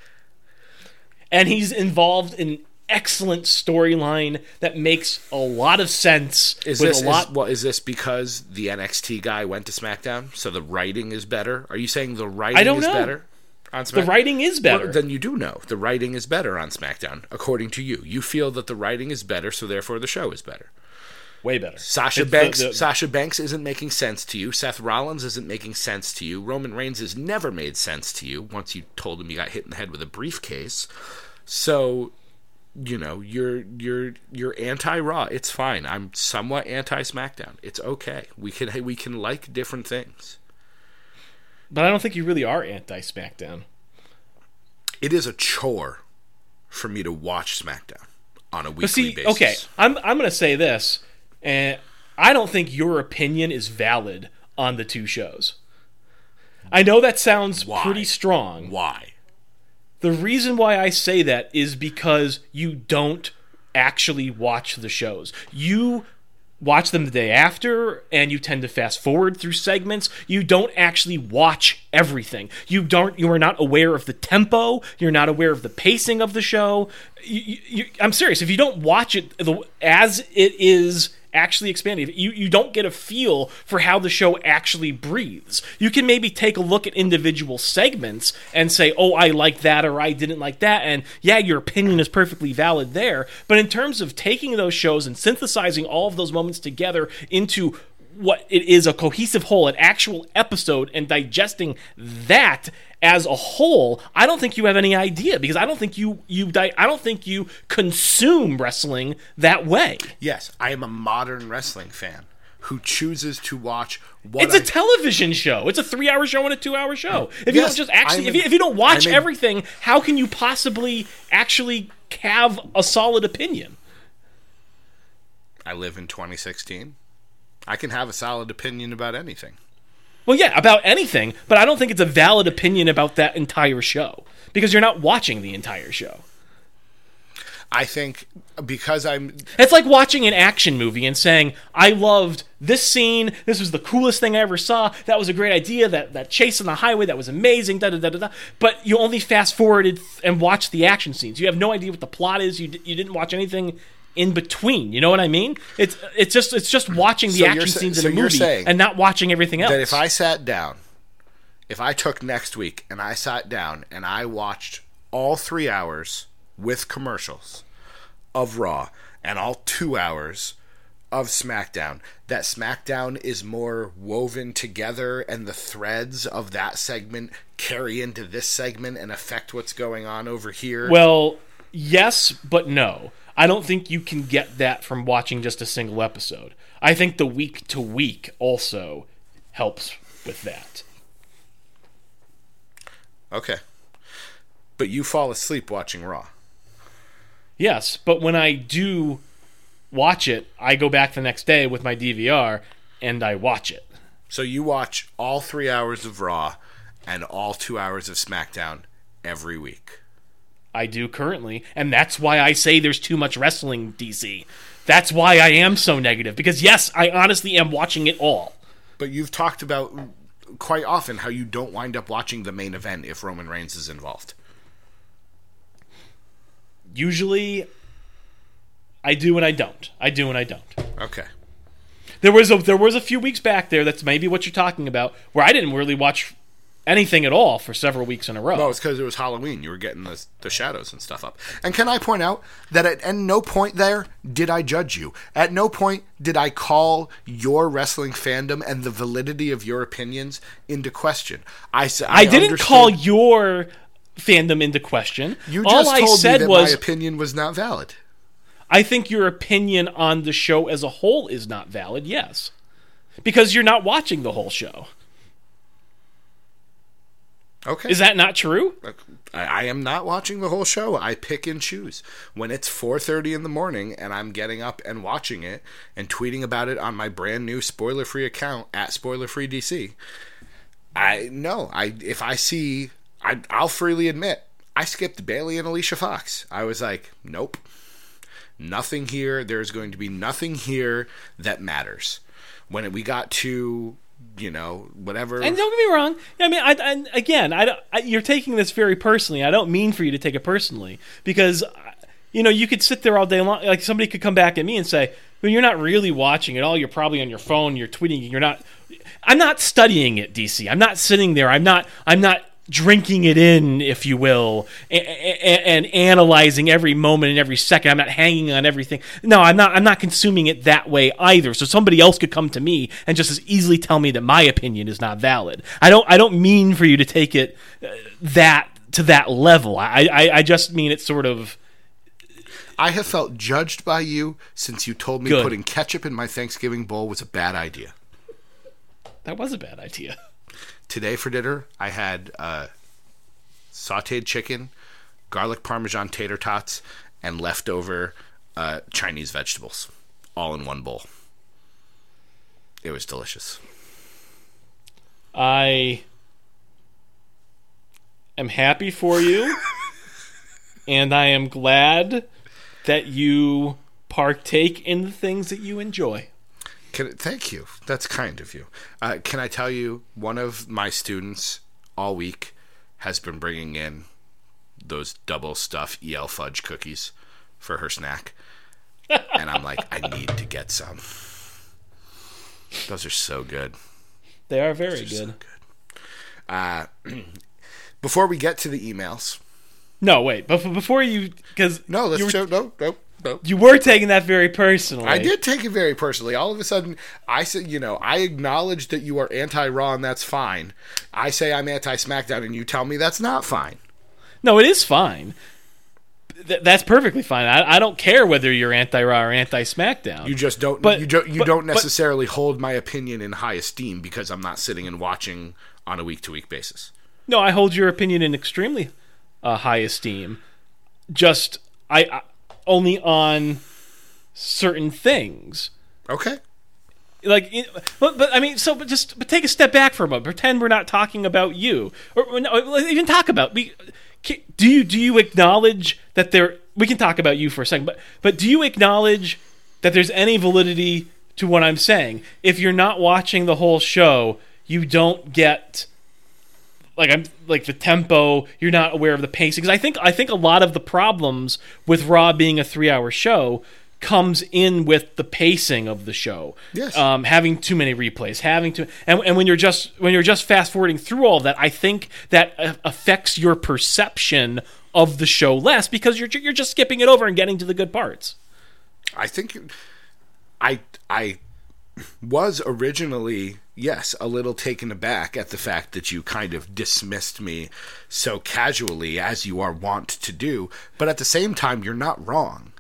and he's involved in excellent storyline that makes a lot of sense is this a lot is, well, is this because the NXT guy went to SmackDown, so the writing is better? Are you saying the writing I don't is know. better on SmackDown? the writing is better Well, then you do know the writing is better on SmackDown, according to you. You feel that the writing is better, so therefore the show is better. Way better Sasha It's Banks the- Sasha Banks isn't making sense to you. Seth Rollins isn't making sense to you. Roman Reigns has never made sense to you once you told him you got hit in the head with a briefcase. So, you know, you're you're you're anti Raw. It's fine. I'm somewhat anti SmackDown. It's okay. We can we can like different things. but I don't think you really are anti SmackDown It is a chore for me to watch SmackDown on a weekly see, basis. okay, I'm I'm gonna say this, and I don't think your opinion is valid on the two shows. I know that sounds Why? pretty strong. Why? The reason why I say that is because you don't actually watch the shows. You watch them the day after and you tend to fast forward through segments. You don't actually watch everything. You don't you are not aware of the tempo, you're not aware of the pacing of the show. You, you, you, I'm serious, if you don't watch it the, as it is actually expanding. You you don't get a feel for how the show actually breathes. You can maybe take a look at individual segments and say, "Oh, I like that," or "I didn't like that," and yeah, your opinion is perfectly valid there. But in terms of taking those shows and synthesizing all of those moments together into what it is a cohesive whole, an actual episode, and digesting that as a whole, I don't think you have any idea because I don't think you you di- I don't think you consume wrestling that way. Yes, I am a modern wrestling fan who chooses to watch what It's a I- television show. It's a three-hour show and a two-hour show. Mm. If you don't just actually, if you, if you don't watch I'm everything, how can you possibly actually have a solid opinion? I live in 2016. I can have a solid opinion about anything. Well, yeah, about anything, but I don't think it's a valid opinion about that entire show because you're not watching the entire show. I think because I'm It's like watching an action movie and saying, "I loved this scene. This was the coolest thing I ever saw. That was a great idea. That that chase on the highway that was amazing." Da da da da da. But you only fast forwarded and watched the action scenes. You have no idea what the plot is. You d- you didn't watch anything in between. You know what I mean? It's it's just it's just watching the So action sa- scenes so in a movie saying and not watching everything else. that if I sat down, if I took next week and I sat down and I watched all three hours with commercials of Raw and all two hours of SmackDown, that SmackDown is more woven together and the threads of that segment carry into this segment and affect what's going on over here. Well, yes, but no. I don't think you can get that from watching just a single episode. I think the week to week also helps with that. okay. But you fall asleep watching Raw. Yes, but when I do watch it, I go back the next day with my DVR and I watch it. So you watch all three hours of Raw and all two hours of SmackDown every week. I do currently, and that's why I say there's too much wrestling, DC. That's why I am so negative because yes, I honestly am watching it all. But you've talked about quite often how you don't wind up watching the main event if Roman Reigns is involved. Usually I do and I don't. I do and I don't. Okay. There was a there was a few weeks back there that's maybe what you're talking about where I didn't really watch anything at all for several weeks in a row. Well, it's because it was Halloween. You were getting the, the shadows and stuff up. And can I point out that at, at no point there did I judge you. At no point did I call your wrestling fandom and the validity of your opinions into question. I said I, didn't understood- call your fandom into question. You all just I told said me that was my opinion was not valid. I think your opinion on the show as a whole is not valid. Yes. Because you're not watching the whole show. Okay. Is that not true? I, I am not watching the whole show. I pick and choose. When it's 4:30 in the morning and I'm getting up and watching it and tweeting about it on my brand new spoiler-free account at spoilerfreedc, I no, I if I see I I'll freely admit I skipped Bayley and Alicia Fox. I was like, nope. Nothing here. There's going to be nothing here that matters. When we got to, you know, whatever And don't get me wrong. I mean, I, I again, I, I, you're taking this very personally. I don't mean for you to take it personally because, you know, you could sit there all day long. Like somebody could come back at me and say, "Well, you're not really watching it all. You're probably on your phone. You're tweeting. You're not." I'm not studying it, DC. I'm not sitting there. I'm not. I'm not drinking it in, if you will, and, and analyzing every moment and every second. I'm not hanging on everything. No, I'm not. I'm not consuming it that way either. So somebody else could come to me and just as easily tell me that my opinion is not valid. I don't. I don't mean for you to take it uh, that to that level. I, I. I just mean it's sort of. I have felt judged by you since you told me Good. putting ketchup in my Thanksgiving bowl was a bad idea. That was a bad idea. Today for dinner, I had uh, sauteed chicken, garlic parmesan tater tots, and leftover uh, Chinese vegetables, all in one bowl. It was delicious. I am happy for you, and I am glad that you partake in the things that you enjoy. Can, thank you. That's kind of you. Uh, can I tell you, one of my students all week has been bringing in those double stuff EL fudge cookies for her snack. and I'm like, I need to get some. Those are so good. They are very So good. good. Uh, before we get to the emails, No, wait, but before you, because no, let's were, show, no, no, no. you were taking that very personally. I did take it very personally. All of a sudden, I said, you know, I acknowledge that you are anti Raw and that's fine. I say I'm anti SmackDown and you tell me that's not fine. No, it is fine. Th- that's perfectly fine. I, I don't care whether you're anti Raw or anti SmackDown. You just don't. But- you don't. You but- don't but- necessarily hold my opinion in high esteem because I'm not sitting and watching on a week to week basis. No, I hold your opinion in extremely uh, high esteem. Just I, I only on certain things. Okay. Like, but, but I mean, so but just but take a step back for a moment. Pretend we're not talking about you, or, no, even talk about. We, ca- do you do you acknowledge that there? We can talk about you for a second, but but do you acknowledge that there's any validity to what I'm saying? If you're not watching the whole show, you don't get like I'm like the tempo. You're not aware of the pacing. Because I think I think a lot of the problems with Raw being a three hour show comes in with the pacing of the show. Yes. Um, having too many replays, having to, and, and when you're just when you're just fast forwarding through all that, I think that uh, affects your perception of the show less because you're you're just skipping it over and getting to the good parts. I think I I was originally yes a little taken aback at the fact that you kind of dismissed me so casually as you are wont to do, but at the same time you're not wrong.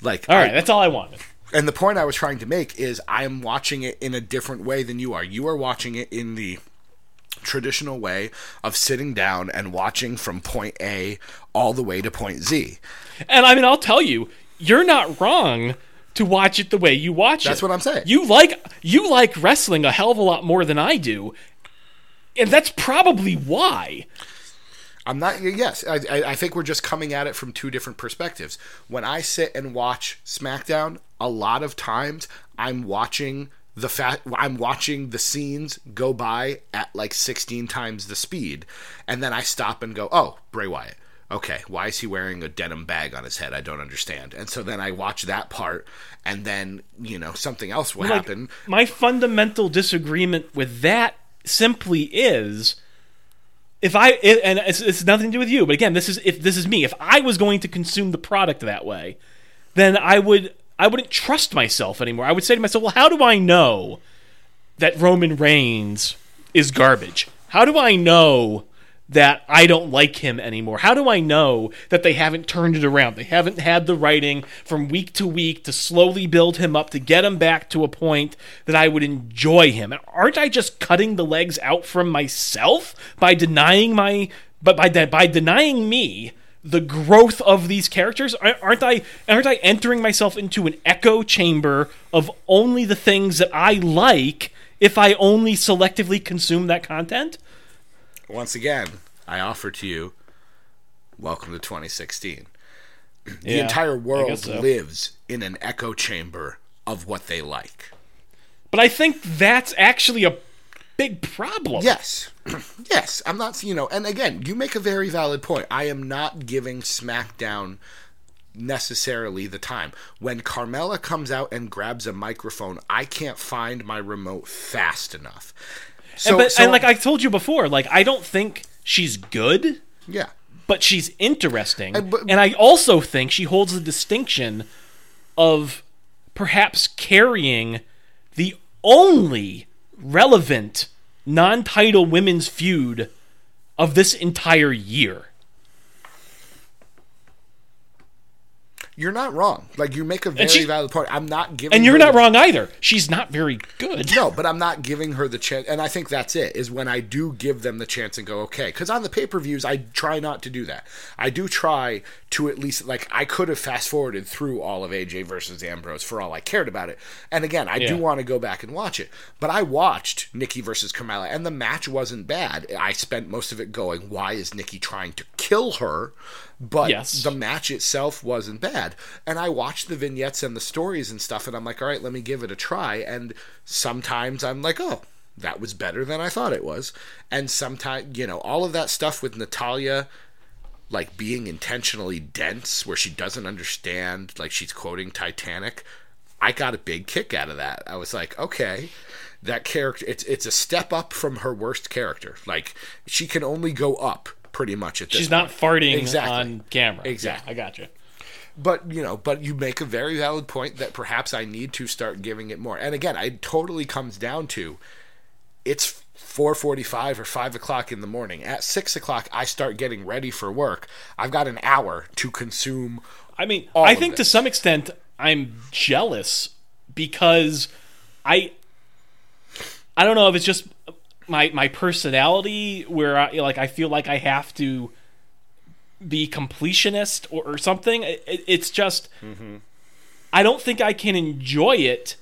Like all right, I- that's all I wanted. and the point I was trying to make is I'm watching it in a different way than you are. You are watching it in the traditional way of sitting down and watching from point A all the way to point Z. And I mean, I'll tell you, you're not wrong to watch it the way you watch it. That's what I'm saying. You like you like wrestling a hell of a lot more than I do, and that's probably why. I'm not. Yes, I, I, I think we're just coming at it from two different perspectives. When I sit and watch SmackDown, a lot of times I'm watching the fat. I'm watching the scenes go by at like 16 times the speed, and then I stop and go, "Oh, Bray Wyatt." Okay, why is he wearing a denim bag on his head? I don't understand. And so then I watch that part, and then you know something else will Like, happen. My fundamental disagreement with that simply is if I and it's, it's nothing to do with you, but again, this is if this is me. If I was going to consume the product that way, then I would I wouldn't trust myself anymore. I would say to myself, well, how do I know that Roman Reigns is garbage? How do I know that I don't like him anymore? How do I know that they haven't turned it around? They haven't had the writing from week to week to slowly build him up to get him back to a point that I would enjoy him. And aren't I just cutting the legs out from myself by denying my but by de- by denying me the growth of these characters aren't i aren't i entering myself into an echo chamber of only the things that i like if i only selectively consume that content Once again, I offer to you, welcome to 2016. The Yeah, entire world so. lives in an echo chamber of what they like. but i think that's actually a big problem Yes. yes. I'm not, you know, and again, you make a very valid point. I am not giving SmackDown necessarily the time. When Carmella comes out and grabs a microphone, I can't find my remote fast enough. So, and, but, so- and like i told you before like i don't think she's good yeah. but she's interesting. And- but- and I also think she holds the distinction of perhaps carrying the only relevant non title women's feud of this entire year. You're not wrong. Like you make a very she- valid point. I'm not giving And you're not the- wrong either. She's not very good. No, but I'm not giving her the chance, and I think that's it. Is when I do give them the chance and go, okay, because on the pay per views, I try not to do that. I do try to at least like I could have fast forwarded through all of AJ versus Ambrose for all I cared about it, and again, I do want to go back and watch it. But I watched Nikki versus Carmella, and the match wasn't bad. I spent most of it going, why is Nikki trying to kill her? But Yes. the match itself wasn't bad. And I watched the vignettes and the stories and stuff, and I'm like, all right, let me give it a try. And sometimes I'm like, oh, that was better than I thought it was. And sometimes, you know, all of that stuff with Natalya, like being intentionally dense, where she doesn't understand, like she's quoting Titanic. I got a big kick out of that. I was like, okay, that character, it's it's a step up from her worst character. Like she can only go up pretty much at this. She's not farting Exactly. on camera. Exactly. Yeah, I got you. But you know, but you make a very valid point that perhaps I need to start giving it more. And again, it totally comes down to it's four forty-five or five o'clock in the morning. At six o'clock, I start getting ready for work. I've got an hour to consume. I mean, I think to some extent I'm jealous because I I don't know if it's just my my personality where I like I feel like I have to be completionist or, or something. It, it- it's just mm-hmm. I don't think I can enjoy it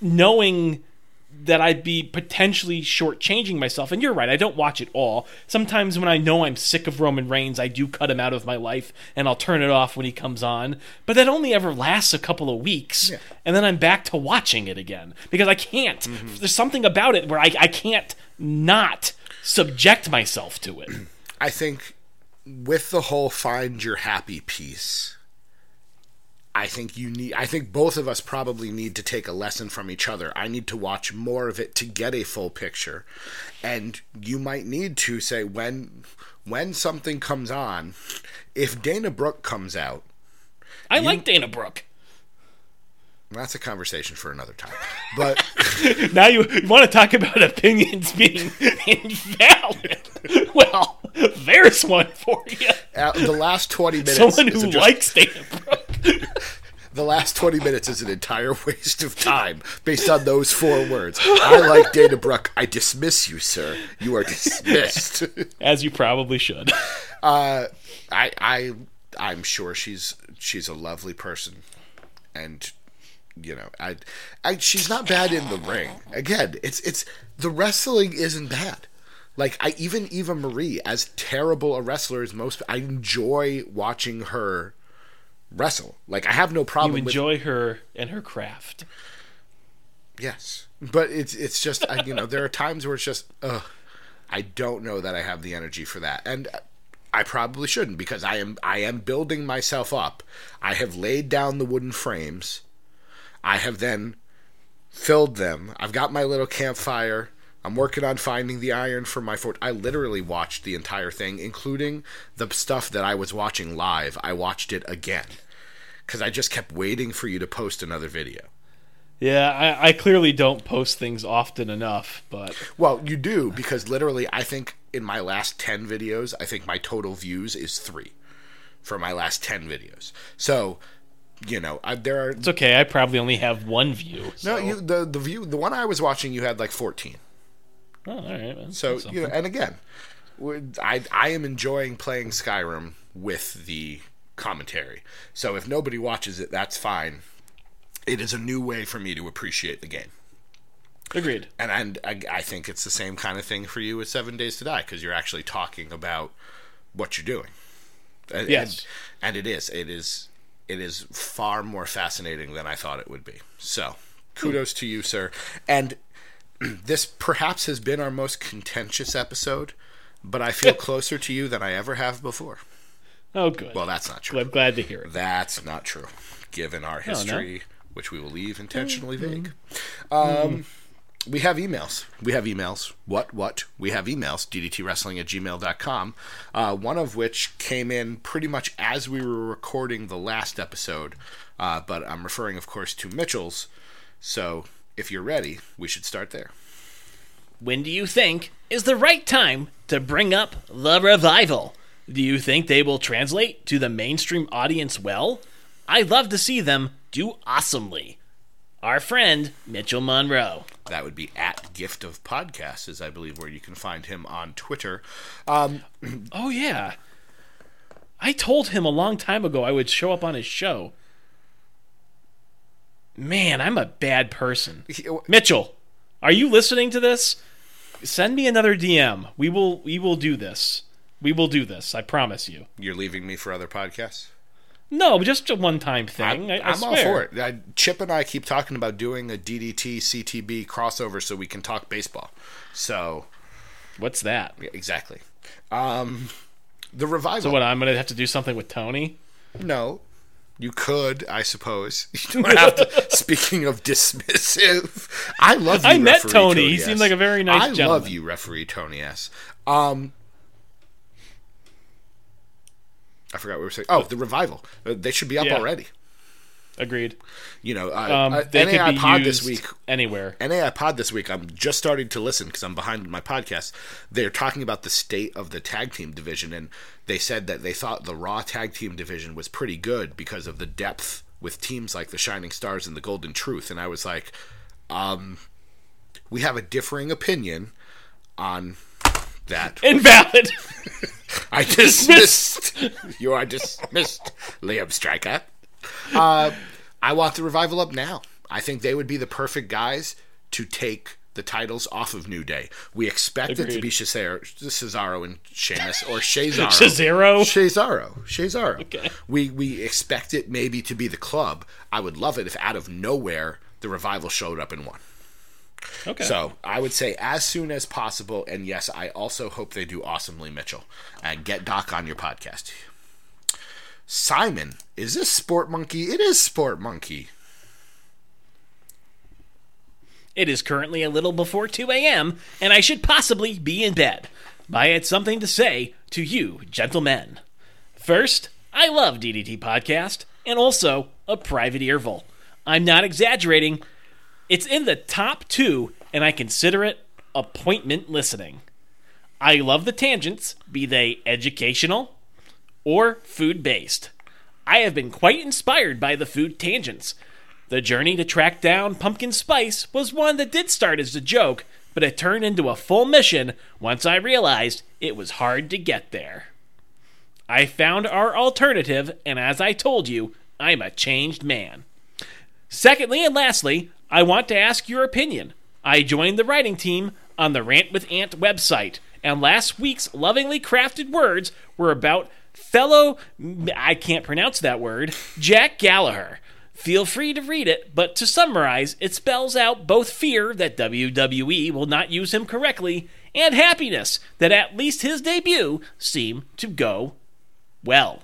knowing that I'd be potentially shortchanging myself. And you're right, I don't watch it all. Sometimes when I know I'm sick of Roman Reigns, I do cut him out of my life and I'll turn it off when he comes on. But that only ever lasts a couple of weeks. And then I'm back to watching it again. Because I can't. Mm-hmm. There's something about it where I, I can't not subject myself to it. I think with the whole find your happy piece, I think you need I think both of us probably need to take a lesson from each other. I need to watch more of it to get a full picture. And you might need to say when when something comes on, if Dana Brooke comes out, I like Dana Brooke. that's a conversation for another time. But Now you, you want to talk about opinions being invalid. Well, there's one for you. uh, the last 20 minutes Someone is who just- likes Dana Brooke. The last 20 minutes is an entire waste of time based on those four words. I like Dana Brooke. I dismiss you, sir. You are dismissed. As you probably should. Uh, I, I, I'm sure she's she's a lovely person, and you know, I, I, she's not bad in the ring. Again, it's it's the wrestling isn't bad. Like I even Eva Marie, as terrible a wrestler as most, I enjoy watching her wrestle. Like I have no problem. You with- enjoy her and her craft. Yes, but it's it's just I, you know there are times where it's just ugh, I don't know that I have the energy for that, and I probably shouldn't because I am I am building myself up. I have laid down the wooden frames. I have then filled them. I've got my little campfire. I'm working on finding the iron for my fort. I literally watched the entire thing, including the stuff that I was watching live. I watched it again because I just kept waiting for you to post another video. Yeah, I, I clearly don't post things often enough, but Well, you do because literally, I think in my last ten videos, I think my total views is three for my last ten videos. So, you know, I, there are it's okay. I probably only have one view. no you the the view the one I was watching you had like fourteen. Oh, all right. that's So something. you know, and again, I I am enjoying playing Skyrim with the commentary. So if nobody watches it, that's fine. It is a new way for me to appreciate the game. agreed. and and I, I think it's the same kind of thing for you with Seven Days to Die because you're actually talking about what you're doing. And, Yes. and, and it is it is it is far more fascinating than I thought it would be. So hmm. kudos to you, sir. And this perhaps has been our most contentious episode, but I feel closer to you than I ever have before. Oh, good. Well, that's not true. I'm glad to hear it. That's not true, given our no. history, which we will leave intentionally vague. Um, we have emails. We have emails. What, what? We have emails, ddtwrestling at gmail.com, uh, one of which came in pretty much as we were recording the last episode, uh, but I'm referring, of course, to Mitchell's. So if you're ready, we should start there. When do you think is the right time to bring up the revival? Do you think they will translate to the mainstream audience well? I'd love to see them do awesomely. Our friend Mitchell Monroe. That would be at Gift of Podcasts, is I believe where you can find him on Twitter. Um, Oh yeah. I told him a long time ago I would show up on his show. Man, I'm a bad person. Mitchell, are you listening to this? Send me another DM. We will we will do this. We will do this. I promise you. You're leaving me for other podcasts? No, just a one-time thing. I, I I'm all swear. for it. I, Chip and I keep talking about doing a DDT CTB crossover so we can talk baseball. So What's that? yeah, exactly. Um, the revival. So what? I'm gonna have to do something with Tony. No, you could, I suppose. You don't have to. speaking of dismissive, I love. You, I met referee Tony. He seemed like a very nice I love you, referee Tony S. Um, I forgot what we were saying. Oh, the revival. Uh, They should be up Yeah. already. Agreed. You know, uh, Um, they NAI could be Pod used this week anywhere. NAI Pod this week, I'm just starting to listen because I'm behind in my podcast. They're talking about the state of the tag team division, and they said that they thought the Raw tag team division was pretty good because of the depth with teams like the Shining Stars and the Golden Truth. And I was like, um, we have a differing opinion on that. Invalid. I dismissed. you are dismissed, Liam Stryker. Uh, I want the revival up now. I think they would be the perfect guys to take the titles off of New Day. We expect it to be Cesaro, Cesaro and Sheamus or Cesaro. Cesaro? Cesaro. Cesaro. Okay. We we expect it maybe to be the club. I would love it if out of nowhere the revival showed up and won. Okay. So I would say as soon as possible. And yes, I also hope they do awesomely, Mitchell. And get Doc on your podcast. Simon, is this Sport Monkey? It is Sport Monkey. It is currently a little before 2 a.m., and I should possibly be in bed. But I had something to say to you, gentlemen. First, I love DDT Podcast, and also a private earful. I'm not exaggerating. It's in the top two, and I consider it appointment listening. I love the tangents, be they educational or food based. I have been quite inspired by the food tangents. The journey to track down pumpkin spice was one that did start as a joke, but it turned into a full mission once I realized it was hard to get there. I found our alternative, and as I told you, I'm a changed man. Secondly and lastly, I want to ask your opinion. I joined the writing team on the Rant with Ant website, and last week's lovingly crafted words were about fellow, I can't pronounce that word, Jack Gallagher. Feel free to read it, but to summarize, it spells out both fear that WWE will not use him correctly and happiness that at least his debut seemed to go well.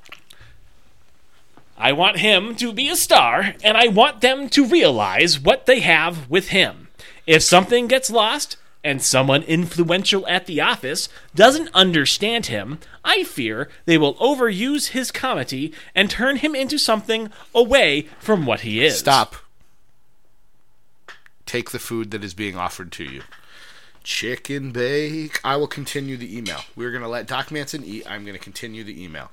I want him to be a star, and I want them to realize what they have with him. If something gets lost, and someone influential at the office doesn't understand him, I fear they will overuse his comedy and turn him into something away from what he is. Stop. Take the food that is being offered to you. Chicken bake. I will continue the email. We're going to let Doc Manson eat. I'm going to continue the email.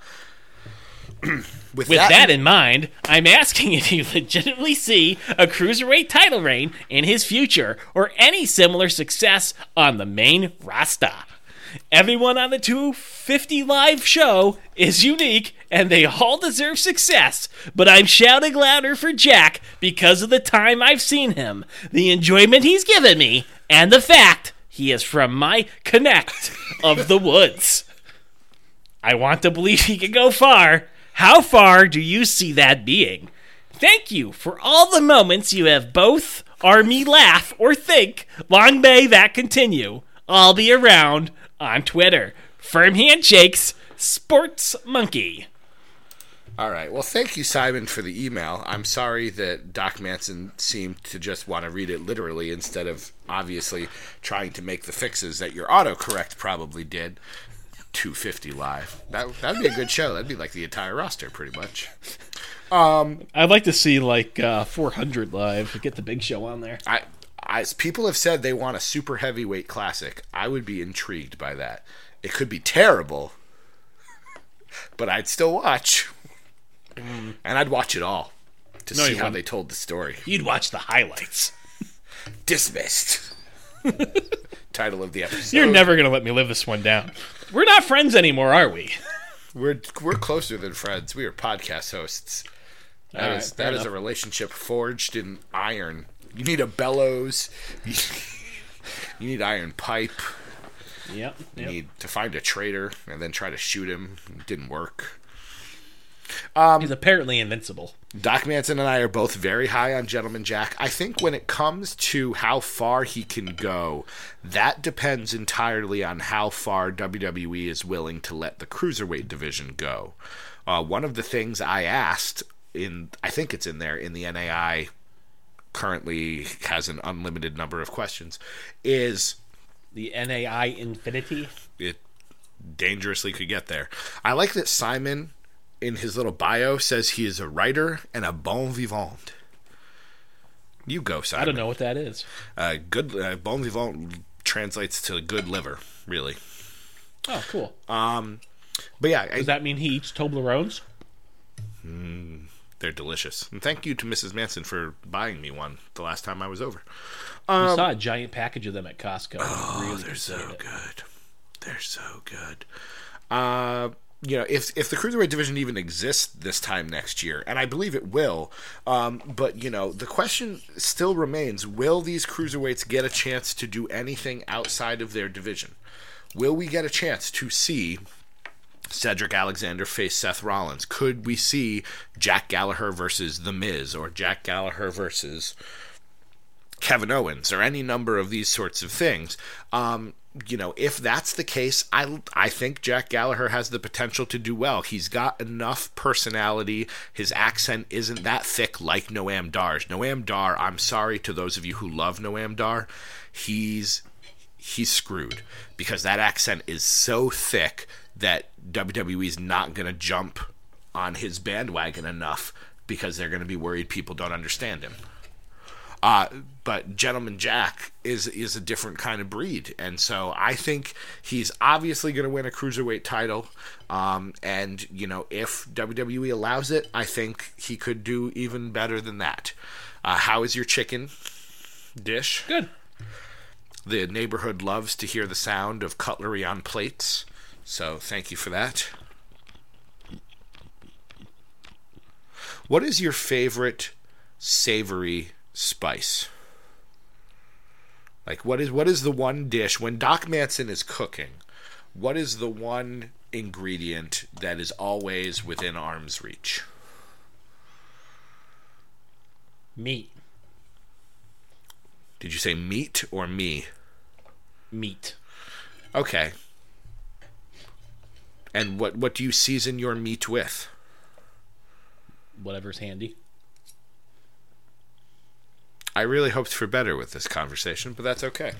With that, in mind, I'm asking if you legitimately see a cruiserweight title reign in his future or any similar success on the main roster. Everyone on the 250 live show is unique and they all deserve success, but I'm shouting louder for Jack because of the time I've seen him, the enjoyment he's given me, and the fact he is from my connect of the woods. I want to believe he can go far. How far do you see that being? Thank you for all the moments you have both are me laugh or think. Long may that continue. I'll be around on Twitter. Firm handshakes, Sports Monkey. All right. Well, thank you, Simon, for the email. I'm sorry that Doc Manson seemed to just want to read it literally instead of obviously trying to make the fixes that your autocorrect probably did. 250 live. That that'd be a good show. That'd be like the entire roster, pretty much. Um, I'd like to see like uh, 400 live. Get the big show on there. I, I, people have said they want a super heavyweight classic. I would be intrigued by that. It could be terrible, but I'd still watch, and I'd watch it all to No, see how wouldn't. they told the story. You'd watch the highlights. Dismissed. Title of the episode. You're never gonna let me live this one down. We're not friends anymore, are we? We're we're closer than friends. We are podcast hosts. That All is right, that is a relationship forged in iron. You need a bellows. You need iron pipe. Yep. You need to find a traitor and then try to shoot him. It didn't work. He's apparently invincible. Doc Manson and I are both very high on Gentleman Jack. I think when it comes to how far he can go, that depends entirely on how far WWE is willing to let the cruiserweight division go. Uh, one of the things I asked in, I think it's in there in the NAI, currently has an unlimited number of questions, is The NAI Infinity. it dangerously could get there. I like that Simon, in his little bio, says he is a writer and a bon vivant. You go, Simon. I don't know what that is. Uh, good uh, bon vivant translates to good liver, really. Oh, cool. Um, but yeah, I- Does that mean he eats Toblerones? they're delicious. And thank you to Mrs. Manson for buying me one the last time I was over. we saw a giant package of them at Costco. Oh, really They're so it. good. They're so good. Uh, you know, if if the cruiserweight division even exists this time next year, and I believe it will, um, but you know, the question still remains: Will these cruiserweights get a chance to do anything outside of their division? Will we get a chance to see Cedric Alexander face Seth Rollins? Could we see Jack Gallagher versus The Miz, or Jack Gallagher versus Kevin Owens or any number of these sorts of things. Um, you know, if that's the case, I I think Jack Gallagher has the potential to do well. He's got enough personality. His accent isn't that thick like Noam Dar's. Noam Dar, I'm sorry to those of you who love Noam Dar, he's he's screwed because that accent is so thick that WWE is not going to jump on his bandwagon enough because they're going to be worried people don't understand him. Uh, but Gentleman Jack is is a different kind of breed, and so I think he's obviously going to win a cruiserweight title. Um, and you know, if WWE allows it, I think he could do even better than that. Uh, how is your chicken dish? Good. The neighborhood loves to hear the sound of cutlery on plates, so thank you for that. What is your favorite savory spice? Like what is what is the one dish when Doc Manson is cooking? what is the one ingredient that is always within arm's reach? Meat. Did you say meat or me? Meat. Okay. And what what do you season your meat with? Whatever's handy. I really hoped for better with this conversation, but that's okay.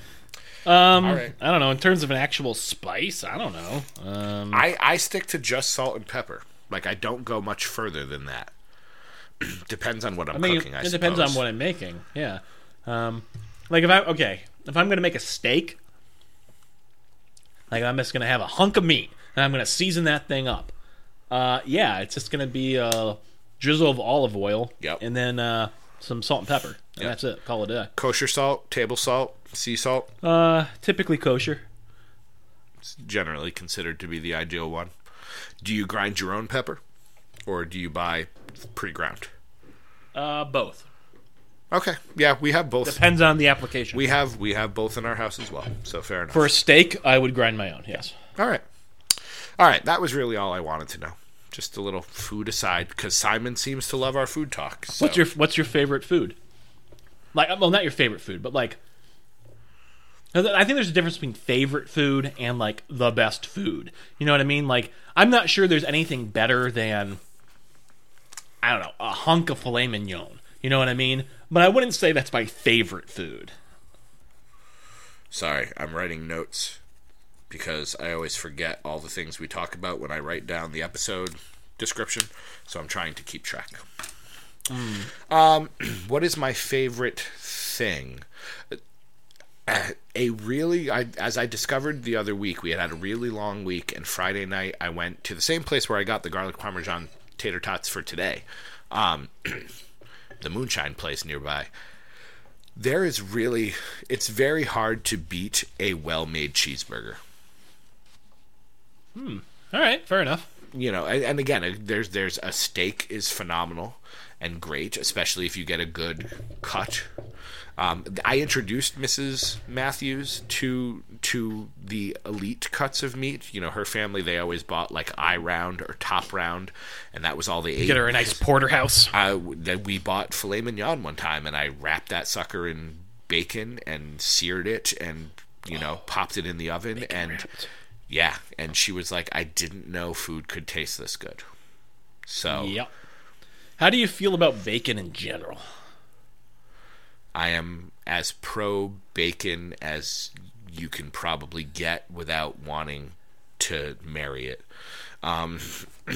Um, right. I don't know. In terms of an actual spice, I don't know. Um, I, I stick to just salt and pepper. Like I don't go much further than that. depends on what I'm I mean, cooking. I it depends on what I'm making. Yeah. Um, like if I okay, if I'm gonna make a steak, like I'm just gonna have a hunk of meat and I'm gonna season that thing up. Uh, yeah, it's just gonna be a drizzle of olive oil. Yep. And then uh, some salt and pepper. And that's it. Call it a day. kosher salt, table salt, sea salt. Uh, typically kosher. It's generally considered to be the ideal one. Do you grind your own pepper, or do you buy pre-ground? Uh, both. Okay, yeah, we have both. Depends on the application. We have we have both in our house as well. So fair enough. For a steak, I would grind my own. Yes. All right. All right. That was really all I wanted to know. Just a little food aside, because Simon seems to love our food talk. so- What's your What's your favorite food? Like, uh, well, not your favorite food, but like, I think there's a difference between favorite food and like the best food. You know what I mean? Like, I'm not sure there's anything better than I don't know a hunk of filet mignon. You know what I mean? But I wouldn't say that's my favorite food. Sorry, I'm writing notes because I always forget all the things we talk about when I write down the episode description. So I'm trying to keep track. Um, what is my favorite thing? A really, I as I discovered the other week, we had had a really long week, and Friday night I went to the same place where I got the garlic parmesan tater tots for today, um, the moonshine place nearby there is really it's very hard to beat a well-made cheeseburger All right, fair enough. you know and, and again uh, there's there's a steak is phenomenal and great especially if you get a good cut um, I introduced Mrs. Matthews to to the elite cuts of meat. You know, her family they always bought like eye round or top round, and that was all they ate. Get her a nice porterhouse. I, that we bought filet mignon one time, and I wrapped that sucker in bacon and seared it, and you know popped it in the oven, and yeah, and she was like, I didn't know food could taste this good. So Yep. How do you feel about bacon in general? I am as pro bacon as you can probably get without wanting to marry it. Um,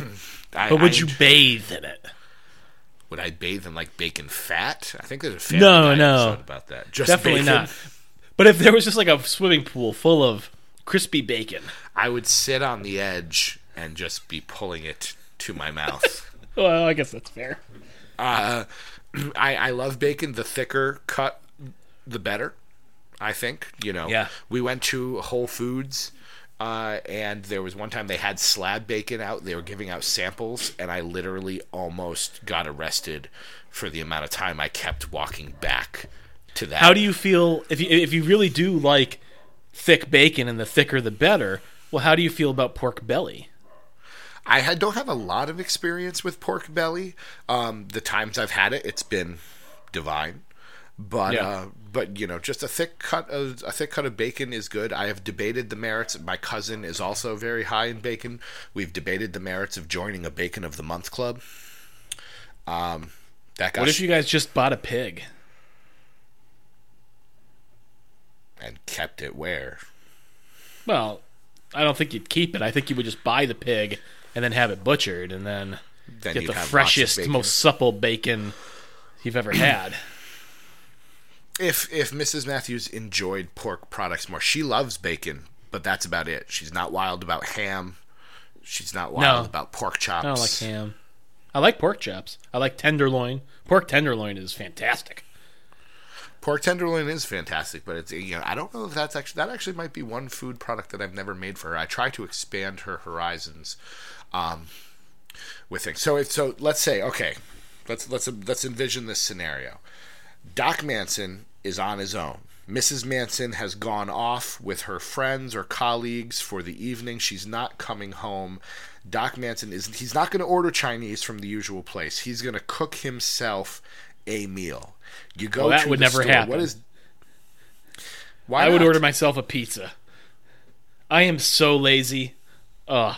I, But would I- you bathe in it? would I bathe in like bacon fat? I think there's a family No, no. about that. Just Definitely bacon? not. But if there was just like a swimming pool full of crispy bacon, I would sit on the edge and just be pulling it to my mouth. well, I guess that's fair. uh, I, I love bacon. The thicker cut, the better. I think you know. Yeah. We went to Whole Foods, uh, and there was one time they had slab bacon out. They were giving out samples, and I literally almost got arrested for the amount of time I kept walking back to that. How do you feel if you if you really do like thick bacon and the thicker the better? Well, how do you feel about pork belly? I don't have a lot of experience with pork belly. Um, the times I've had it, it's been divine. But Yeah. uh, but you know, just a thick cut of a thick cut of bacon is good. I have debated the merits. My cousin is also very high in bacon. We've debated the merits of joining a bacon of the month club. Um, that got What if you guys just bought a pig? And kept it where? Well, I don't think you'd keep it. I think you would just buy the pig and then have it butchered and then Then get the have lots of freshest, most supple bacon you've ever had. if if Mrs. Matthews enjoyed pork products more, she loves bacon, but that's about it. She's not wild about ham. She's not wild No. about pork chops. I don't like ham. I like pork chops. I like tenderloin. Pork tenderloin is fantastic. Pork tenderloin is fantastic, but it's you know I don't know if that's actually that actually might be one food product that I've never made for her. I try to expand her horizons um, with things. So if so, let's say okay, let's let's let's envision this scenario. Doc Manson is on his own. Mrs. Manson has gone off with her friends or colleagues for the evening. She's not coming home. Doc Manson is he's not going to order Chinese from the usual place. He's going to cook himself a meal. You go Well, that to would the never store. happen. What is Why I would order myself a pizza. I am so lazy. Ugh.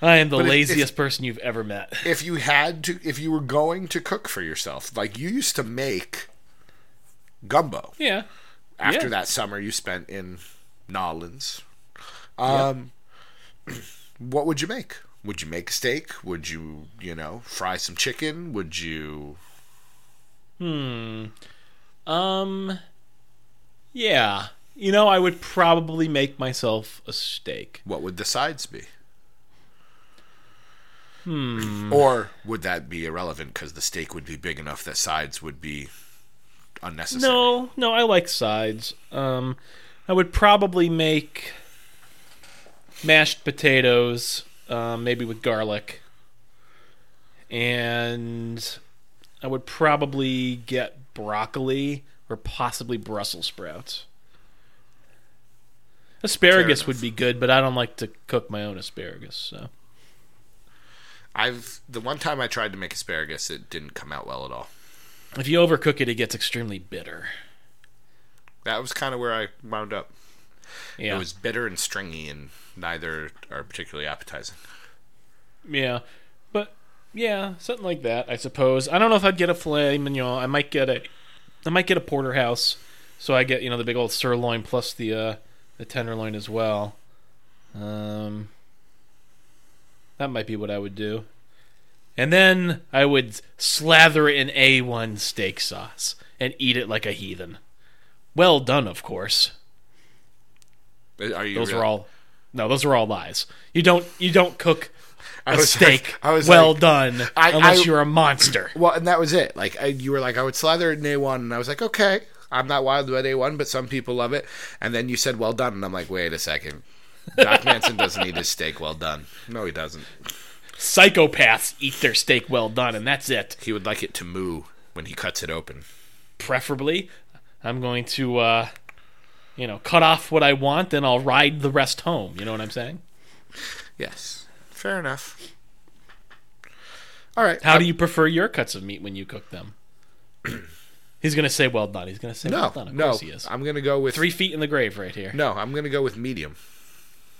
I am the But if- laziest person you've ever met. if you had to if you were going to cook for yourself. Like you used to make gumbo. Yeah. after Yeah. that summer you spent in Nolans. Um, what would you make? Would you make a steak? Would you, you know, fry some chicken? Would you? Um. Yeah. You know, I would probably make myself a steak. What would the sides be? Hmm. Or would that be irrelevant because the steak would be big enough that sides would be unnecessary? No, no, I like sides. Um, I would probably make mashed potatoes, um, maybe with garlic, and I would probably get broccoli or possibly Brussels sprouts. Asparagus would be good, but I don't like to cook my own asparagus. So I've the one time I tried to make asparagus, it didn't come out well at all. if you overcook it, it gets extremely bitter. That was kind of where I wound up. Yeah, It was bitter and stringy, and neither are particularly appetizing. Yeah, yeah, something like that. I suppose. I don't know if I'd get a filet mignon. I might get a, I might get a porterhouse. So I get you know the big old sirloin plus the uh, the tenderloin as well. Um, that might be what I would do. And then I would slather it in A1 steak sauce and eat it like a heathen. Well done, of course. Are you? Those are all no, those are all lies. You don't you don't cook I a was steak like- I was well like- done I- unless I- you're a monster. Well, and that was it. Like I, you were like, I would slather it in A1, and I was like, okay, I'm not wild about A1, but some people love it. And then you said, well done, and I'm like, wait a second. Doc Manson doesn't eat his steak well done. No, he doesn't. Psychopaths eat their steak well done, and that's it. He would like it to moo when he cuts it open. Preferably, I'm going to, uh, you know, cut off what I want, and I'll ride the rest home. You know what I'm saying? Yes, fair enough. All right. How do uh, you prefer your cuts of meat when you cook them? He's going to say well done. He's going to say well No, done. Of no. course he is. I'm gonna go with Three feet in the grave right here. No, I'm gonna go with medium.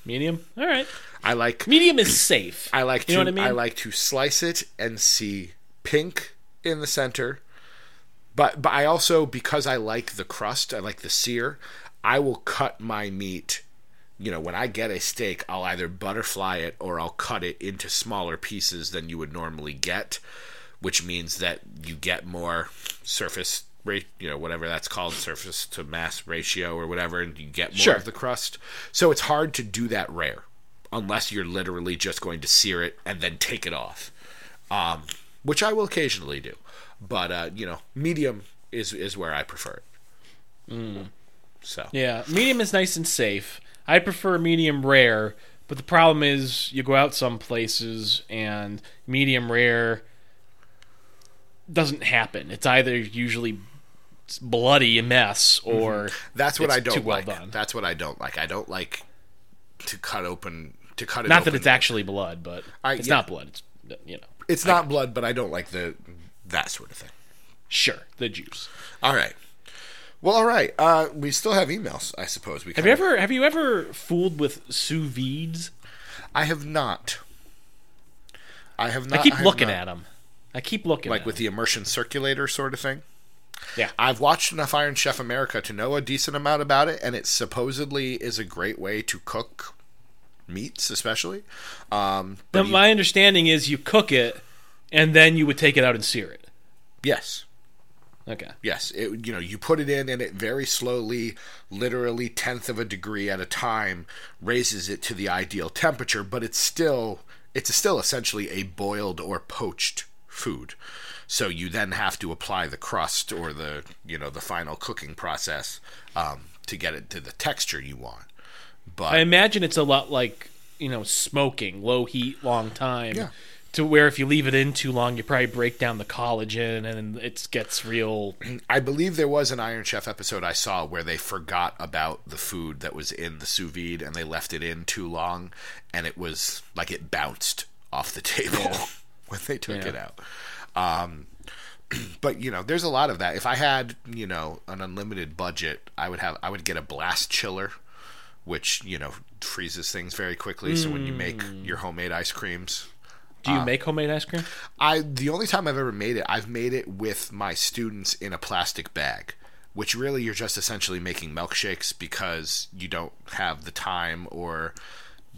Medium? All right. I like. Medium is safe. I like to. You know what I mean? I like to slice it and see pink in the center. But but I also because I like the crust, I like the sear. I will cut my meat. You know, when I get a steak, I'll either butterfly it or I'll cut it into smaller pieces than you would normally get, which means that you get more surface rate, you know, whatever that's called, surface to mass ratio or whatever, and you get more Sure. of the crust. So it's hard to do that rare, unless you're literally just going to sear it and then take it off, um, which I will occasionally do. But uh, you know, medium is is where I prefer it. So Yeah, medium is nice and safe. I prefer medium rare, but the problem is you go out some places and medium rare doesn't happen. It's either usually bloody a mess mm-hmm. or that's what I don't too well like. done. That's what I don't like. I don't like to cut open to cut it. not that it's actually blood, but I- it's yeah. not blood. It's you know, It's not blood, but I don't like the that sort of thing. sure the juice. All right. Well, all right. Uh, we still have emails, I suppose. We Have you ever have you ever fooled with sous vides? I have not. I have not. I keep have looking not. at them. I keep looking like with 'em. the immersion circulator sort of thing. yeah. I've watched enough Iron Chef America to know a decent amount about it, and it supposedly is a great way to cook meats, especially. Um, Now, you- my understanding is you cook it and then you would take it out and sear it. yes, Okay. yes. It, you know, you put it in, and it very slowly, literally tenth of a degree at a time, raises it to the ideal temperature. But it's still, it's still essentially a boiled or poached food. So you then have to apply the crust or the, you know, the final cooking process um, to get it to the texture you want. But I imagine it's a lot like you know smoking, low heat, long time, Yeah. To where if you leave it in too long, you probably break down the collagen and it gets real. I believe there was an Iron Chef episode I saw where they forgot about the food that was in the sous vide and they left it in too long, and it was like it bounced off the table when they took Yeah. it out. Um, but you know, there's a lot of that. If I had you know an unlimited budget, I would have I would get a blast chiller, which you know freezes things very quickly. So when you make Mm. your homemade ice creams, Do you make homemade ice cream? I the only time I've ever made it, I've made it with my students in a plastic bag, which really you're just essentially making milkshakes because you don't have the time or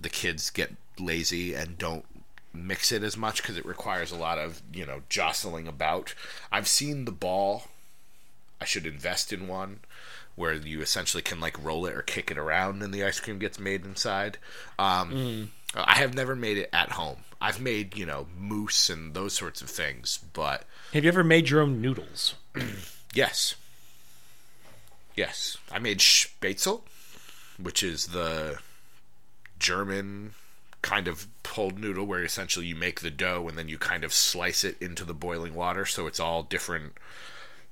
the kids get lazy and don't mix it as much because it requires a lot of you know jostling about. I've seen the ball. I should invest in one where you essentially can like roll it or kick it around and the ice cream gets made inside. Um, I have never made it at home. I've made you know mousse and those sorts of things, but Have you ever made your own noodles? yes, yes, I made Spätzle, which is the German kind of pulled noodle where essentially you make the dough and then you kind of slice it into the boiling water so it's all different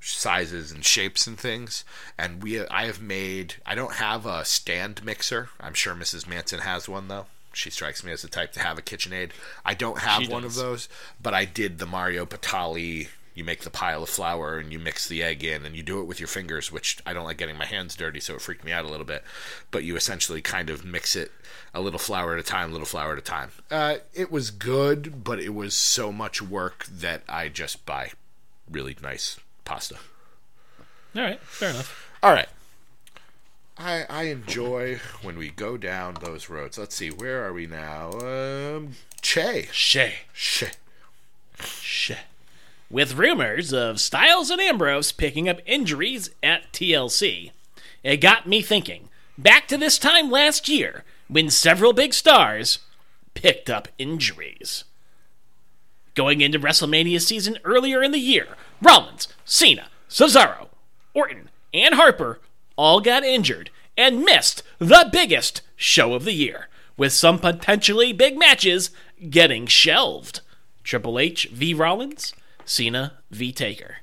sizes and shapes and things and we I have made I don't have a stand mixer I'm sure Mrs. Manson has one though she strikes me as the type to have a KitchenAid I don't have She one does. of those but I did the Mario Batali you make the pile of flour and you mix the egg in and you do it with your fingers which I don't like getting my hands dirty so it freaked me out a little bit but you essentially kind of mix it a little flour at a time little flour at a time uh, it was good but it was so much work that I just buy really nice pasta All right, fair enough. all right. I I enjoy when we go down those roads. Let's see, where are we now? Um, Che. Che. Che. shay. With rumors of Styles and Ambrose picking up injuries at TLC, it got me thinking back to this time last year when several big stars picked up injuries. Going into WrestleMania season earlier in the year, Rollins, Cena, Cesaro, Orton, and Harper all got injured and missed the biggest show of the year, with some potentially big matches getting shelved. Triple H v Rollins, Cena v Taker.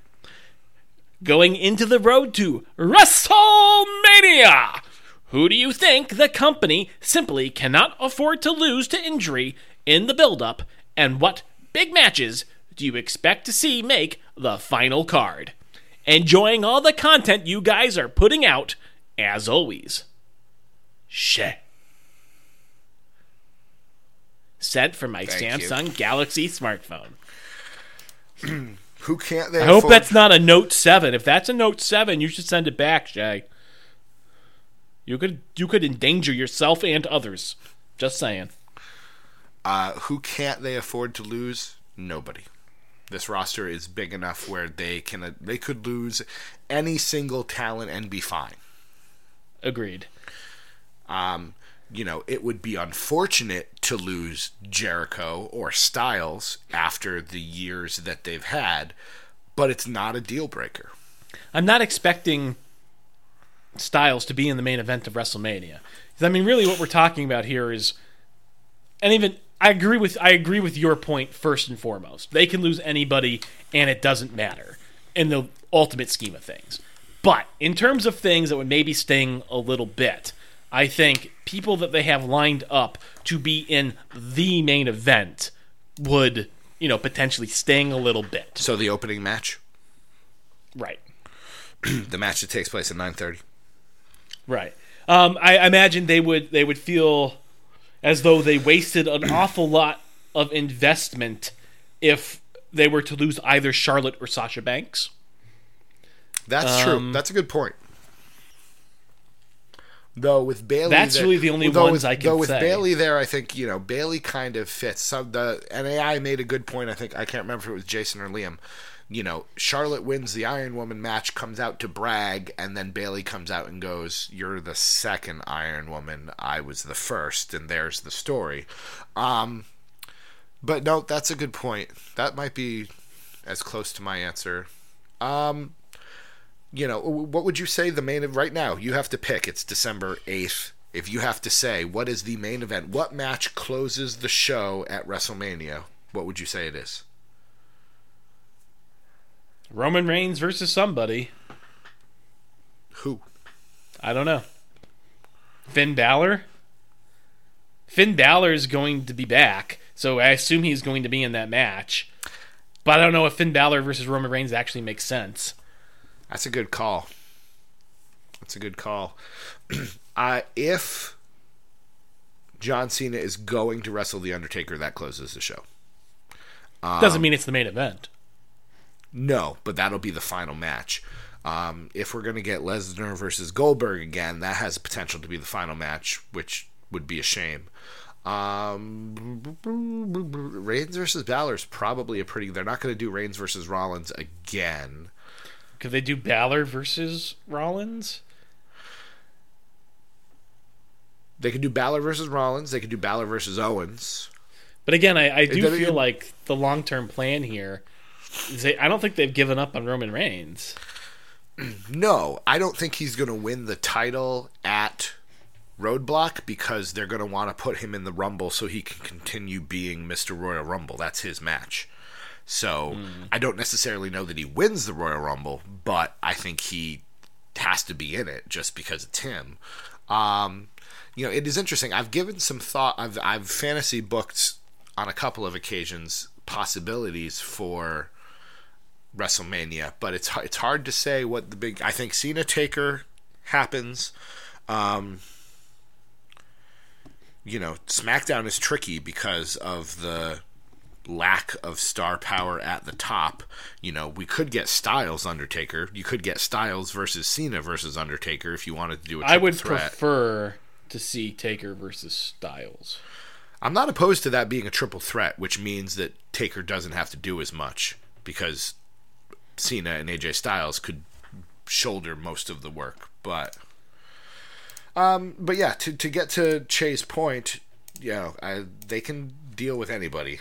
Going into the road to WrestleMania! Who do you think the company simply cannot afford to lose to injury in the build-up, and what big matches do you expect to see make the final card? Enjoying all the content you guys are putting out, as always. Shay. Sent from my Thank you. Samsung Galaxy smartphone. Who can't they I hope afford- that's not a Note Seven. If that's a Note Seven, you should send it back, Shay. You could you could endanger yourself and others. Just saying. uh, who can't they afford to lose? Nobody. This roster is big enough where they can they could lose any single talent and be fine. Agreed. Um, you know, it would be unfortunate to lose Jericho or Styles after the years that they've had, but it's not a deal breaker. I'm not expecting Styles to be in the main event of WrestleMania. I mean, really, what we're talking about here is, and even I agree with I agree with your point first and foremost. They can lose anybody, and it doesn't matter in the ultimate scheme of things. But in terms of things that would maybe sting a little bit, I think people that they have lined up to be in the main event would, you know, potentially sting a little bit. So the opening match, Right. the match that takes place at 9:30. Right. Um, I I imagine they would they would feel as though they wasted an awful lot of investment if they were to lose either Charlotte or Sasha Banks. That's true. Um, That's a good point. Though with Bayley, That's there- really the only though ones with, I can Though with say. Bayley there, I think you know Bayley kind of fits. Some the NAI made a good point. I think I can't remember if it was Jason or Liam. You know, Charlotte wins the Iron Woman match, comes out to brag, and then Bayley comes out and goes, "You're the second Iron Woman. I was the first, and there's the story." Um, but no, that's a good point. That might be as close to my answer. Um, you know, what would you say the main event right now? You have to pick. It's December 8th. If you have to say what is the main event, what match closes the show at WrestleMania, What would you say it is? Roman Reigns versus somebody. Who? I don't know. Finn Balor? Finn Balor is going to be back, so I assume he's going to be in that match. But I don't know if Finn Balor versus Roman Reigns actually makes sense. That's a good call. That's a good call. uh, if John Cena is going to wrestle The Undertaker, that closes the show. Doesn't mean it's the main event. No, but that'll be the final match. Um, if we're going to get Lesnar versus Goldberg again, that has potential to be the final match, which would be a shame. Um, Reigns versus Balor is probably a pretty. They're not going to do Reigns versus Rollins again. Could they do Balor versus Rollins? They could do Balor versus Rollins. They could do Balor versus Owens. But again, I, I do feel like the long term plan here. Is they, I don't think they've given up on Roman Reigns. No, I don't think he's going to win the title at Roadblock because they're going to want to put him in the Rumble so he can continue being Mr. Royal Rumble. That's his match. So I don't necessarily know that he wins the Royal Rumble, but I think he has to be in it just because it's him. Um, you know, it is interesting. I've given some thought. I've I've fantasy booked on a couple of occasions possibilities for WrestleMania, but it's it's hard to say what the big. I think Cena Taker happens. Um, you know, SmackDown is tricky because of the lack of star power at the top. You know, we could get Styles Undertaker. You could get Styles versus Cena versus Undertaker if you wanted to do a triple I would threat. prefer to see Taker versus Styles. I'm not opposed to that being a triple threat, which means that Taker doesn't have to do as much because Cena and AJ Styles could shoulder most of the work. But, um, but yeah, to to get to Che's point, you know, I, they can deal with anybody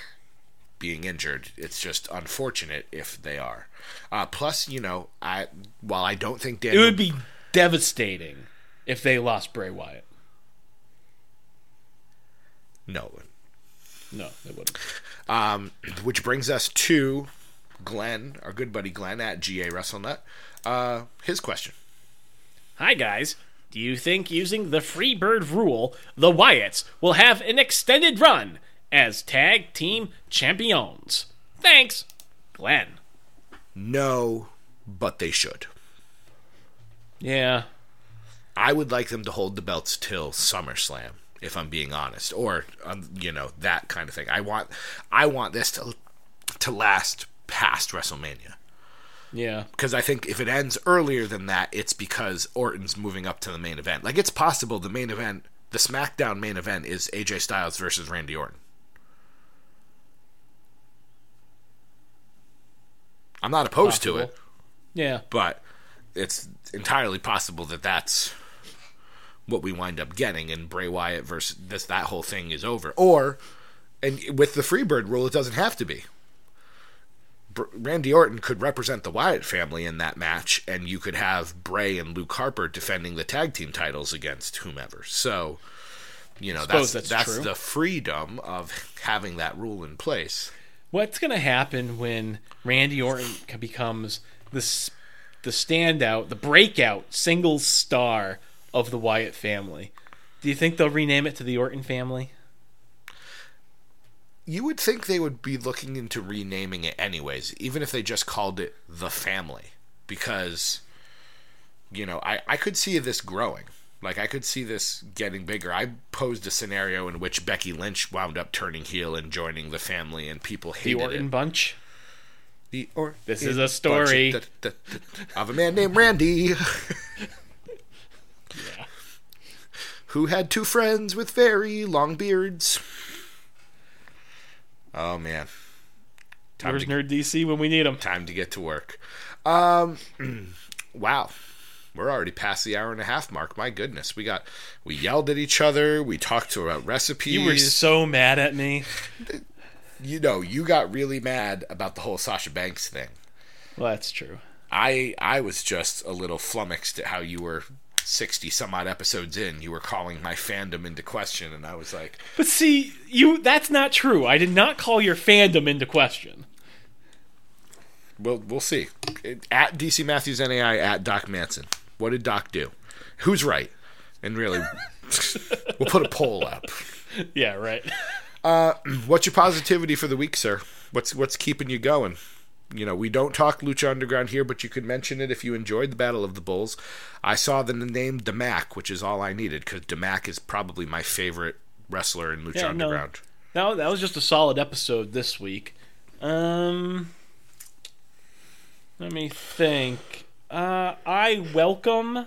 being injured. It's just unfortunate if they are. Uh, plus, you know, I while I don't think It would be devastating if they lost Bray Wyatt. no, No, they wouldn't. Um, which brings us to Glenn, our good buddy Glenn at GA WrestleNut. Uh, his question. Hi, guys. Do you think using the Freebird rule, the Wyatts will have an extended run as tag team champions? Thanks, Glenn. No, but they should. Yeah. I would like them to hold the belts till SummerSlam, if I'm being honest, or um, you know that kind of thing. I want, I want this to to last past WrestleMania Yeah. because I think if it ends earlier than that, it's because Orton's moving up to the main event. Like it's possible the main event, the SmackDown main event, is AJ Styles versus Randy Orton. I'm not opposed to it. Yeah. but it's entirely possible that that's what we wind up getting and Bray Wyatt versus this that whole thing is over. Or and with the Freebird rule it doesn't have to be. Randy Orton could represent the Wyatt family in that match and you could have Bray and Luke Harper defending the tag team titles against whomever. So you know that's that's that's the freedom of having that rule in place What's going to happen when Randy Orton becomes the the standout, the breakout single star of the Wyatt family? Do you think they'll rename it to the Orton family? you would think they would be looking into renaming it anyways, even if they just called it the family, because you know I I could see this growing. Like I could see this getting bigger. I posed a scenario in which Becky Lynch wound up turning heel and joining the family, and people hated The Orton it. bunch? The or This is a story. of, of a man named Randy. yeah. Who had two friends with very long beards. Oh man. Time Where's to, Nerd DC when we need him? time to get to work. Um wow. We're already past the hour and a half mark. My goodness. We got we yelled at each other, we talked about recipes. You were so mad at me. you know, you got really mad about the whole Sasha Banks thing. Well, that's true. I I was just a little flummoxed at how you were 60 some odd episodes in, you were calling my fandom into question, and I was like, But see, you that's not true. I did not call your fandom into question. Well, we'll see. At DC Matthews NAI at Doc Manson. What did Doc do? Who's right? And really, we'll put a poll up. Yeah, right. What's your positivity for the week, sir? What's what's keeping you going? You know, we don't talk Lucha Underground here, but you could mention it if you enjoyed the Battle of the Bulls. I saw the name Damac, which is all I needed because Damac is probably my favorite wrestler in Lucha Yeah, no. Underground. That, that was just a solid episode this week. Um, let me think. Uh, I welcome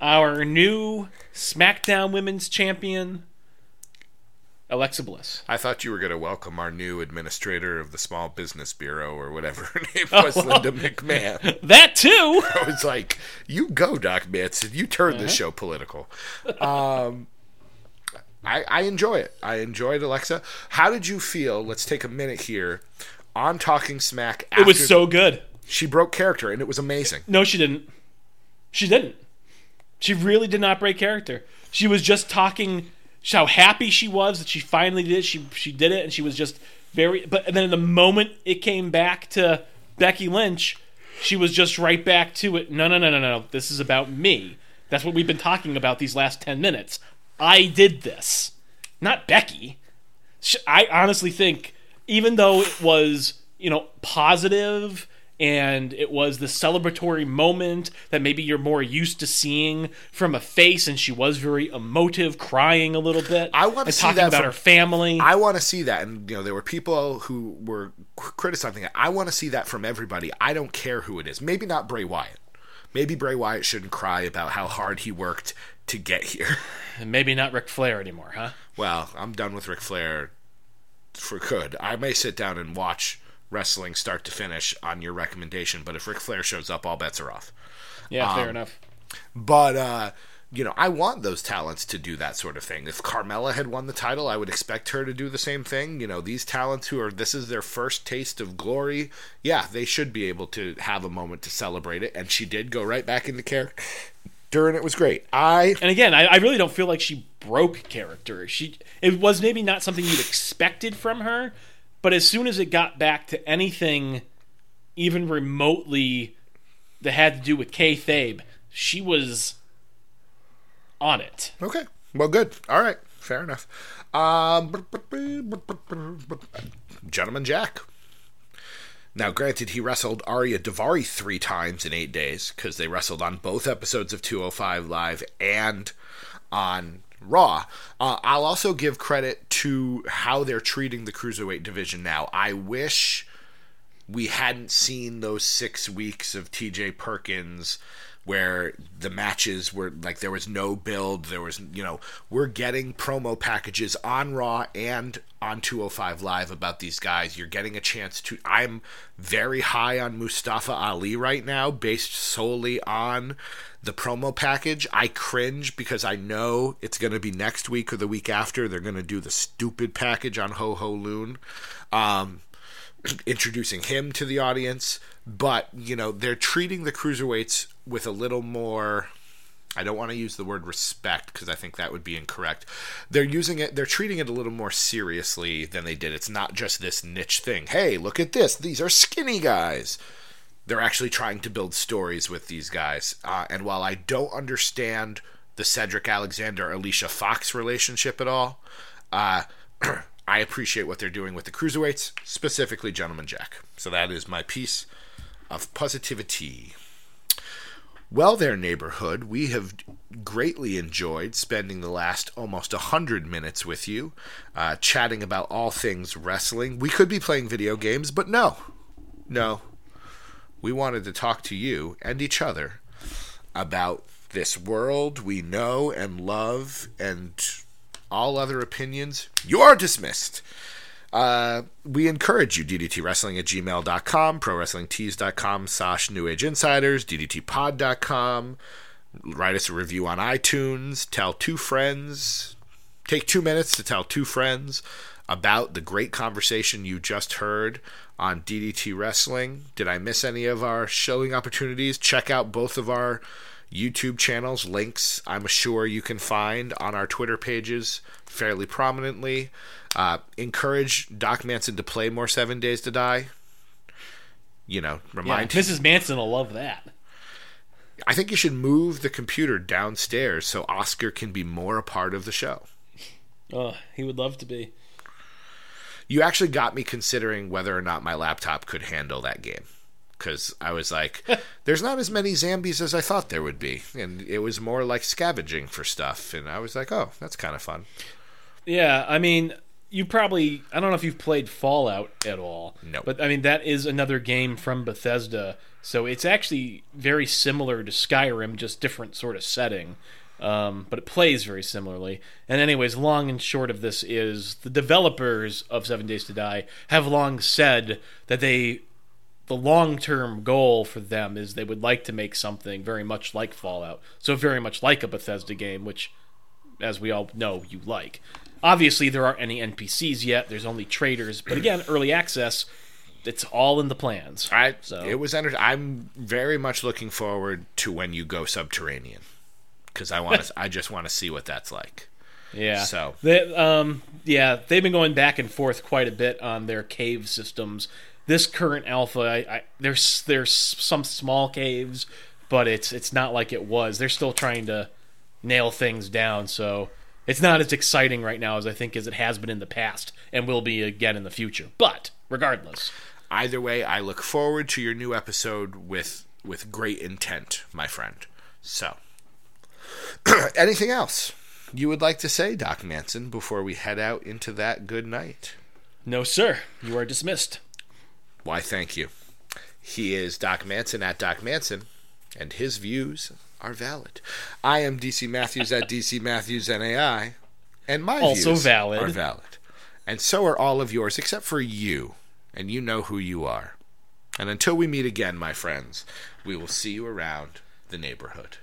our new SmackDown Women's Champion, Alexa Bliss. I thought you were going to welcome our new administrator of the Small Business Bureau or whatever her name Oh, was, Linda McMahon. That too. I was like, "You go, Doc Manson. You turn this show political." Um, I, I enjoy it. I enjoyed Alexa. How did you feel? Let's take a minute here on Talking Smack. It was so good. She broke character, and it was amazing. No, she didn't. She didn't. She really did not break character. She was just talking how happy she was that she finally did it. She she did it, and she was just very. But then in the moment it came back to Becky Lynch, she was just right back to it. No, no, no, no, no. This is about me. That's what we've been talking about these last ten minutes. I did this, not Becky. I honestly think, even though it was, you know, positive and it was the celebratory moment that maybe you're more used to seeing from a face, and she was very emotive, crying a little bit. I wanna see talking that about from- her family. I want to see that, and you know, there were people who were criticizing it. I want to see that from everybody. I don't care who it is. Maybe not Bray Wyatt. Maybe Bray Wyatt shouldn't cry about how hard he worked to get here. and maybe not Ric Flair anymore, huh? Well, I'm done with Ric Flair for good. I may sit down and watch wrestling start to finish on your recommendation, but if Ric Flair shows up, all bets are off. Yeah, Um, fair enough. But uh, you know, I want those talents to do that sort of thing. If Carmella had won the title, I would expect her to do the same thing. You know, these talents who are this is their first taste of glory, yeah, they should be able to have a moment to celebrate it. And she did go right back into character, and it was great. I And again, I, I really don't feel like she broke character. She it was maybe not something you'd expected from her, but as soon as it got back to anything even remotely that had to do with kayfabe, she was on it. Okay. Well, good. All right. Fair enough. Um, Gentleman Jack. Now, granted, he wrestled Ariya Daivari three times in eight days because they wrestled on both episodes of 205 Live and on Raw. Uh, I'll also give credit to how they're treating the cruiserweight division now. I wish we hadn't seen those six weeks of TJ Perkins where the matches were like there was no build there was you know we're getting promo packages on raw and on 205 live about these guys you're getting a chance to i'm very high on mustafa ali right now based solely on the promo package i cringe because i know it's going to be next week or the week after they're going to do the stupid package on Ho Ho Lun um introducing him to the audience, but you know they're treating the cruiserweights with a little more. I don't want to use the word respect because I think that would be incorrect. They're using it. They're treating it a little more seriously than they did. It's not just this niche thing. Hey, look at this. These are skinny guys. They're actually trying to build stories with these guys. Uh, and while I don't understand the Cedric Alexander Alicia Fox relationship at all, uh, I appreciate what they're doing with the cruiserweights, specifically Gentleman Jack. So that is my piece of positivity. Well, there, neighborhood, we have greatly enjoyed spending the last almost 100 minutes with you, uh, chatting about all things wrestling. We could be playing video games, but no. No. We wanted to talk to you and each other about this world we know and love and all other opinions, you are dismissed. Uh, we encourage you, DDTWrestling at gmail.com, ProWrestlingTees.com slash New Age Insiders, DDTPod.com. Write us a review on iTunes. Tell two friends. Take two minutes to tell two friends about the great conversation you just heard on DDT Wrestling. Did I miss any of our showing opportunities? Check out both of our YouTube channels, links I'm sure you can find on our Twitter pages fairly prominently. Uh, encourage Doc Manson to play more Seven Days to Die. You know, Yeah, remind Mrs. Manson will love that. I think you should move the computer downstairs so Oscar can be more a part of the show. Oh, he would love to be. You actually got me considering whether or not my laptop could handle that game. Because I was like, there's not as many zombies as I thought there would be. And it was more like scavenging for stuff. And I was like, oh, that's kind of fun. Yeah, I mean, you probably I don't know if you've played Fallout at all. No. But I mean that is another game from Bethesda. So it's actually very similar to Skyrim, just different sort of setting. Um, but it plays very similarly. And anyways, long and short of this is the developers of Seven Days to Die have long said that they the long term goal for them is they would like to make something very much like Fallout. So very much like a Bethesda game, which as we all know you like. Obviously, there aren't any NPCs yet. There's only traders. But again, early access, it's all in the plans. I, So- It was enter- I'm very much looking forward to when you go subterranean. Because I want to, I just want to see what that's like. Yeah. So- they, um, yeah, they've been going back and forth quite a bit on their cave systems. This current alpha, I, I, there's there's some small caves, but it's it's not like it was. They're still trying to nail things down. So it's not as exciting right now as I think as it has been in the past, and will be again in the future. But regardless, Either way, I look forward to your new episode with with great intent, my friend. So, anything else you would like to say, Doc Manson, before we head out into that good night? no sir, you are dismissed. Why, thank you. He is Doc Manson at Doc Manson, and his views are valid. I am DC Matthews at DC Matthews NAI, and my Also views valid. are valid. And so are all of yours, except for you, and you know who you are. And until we meet again, my friends, we will see you around the neighborhood.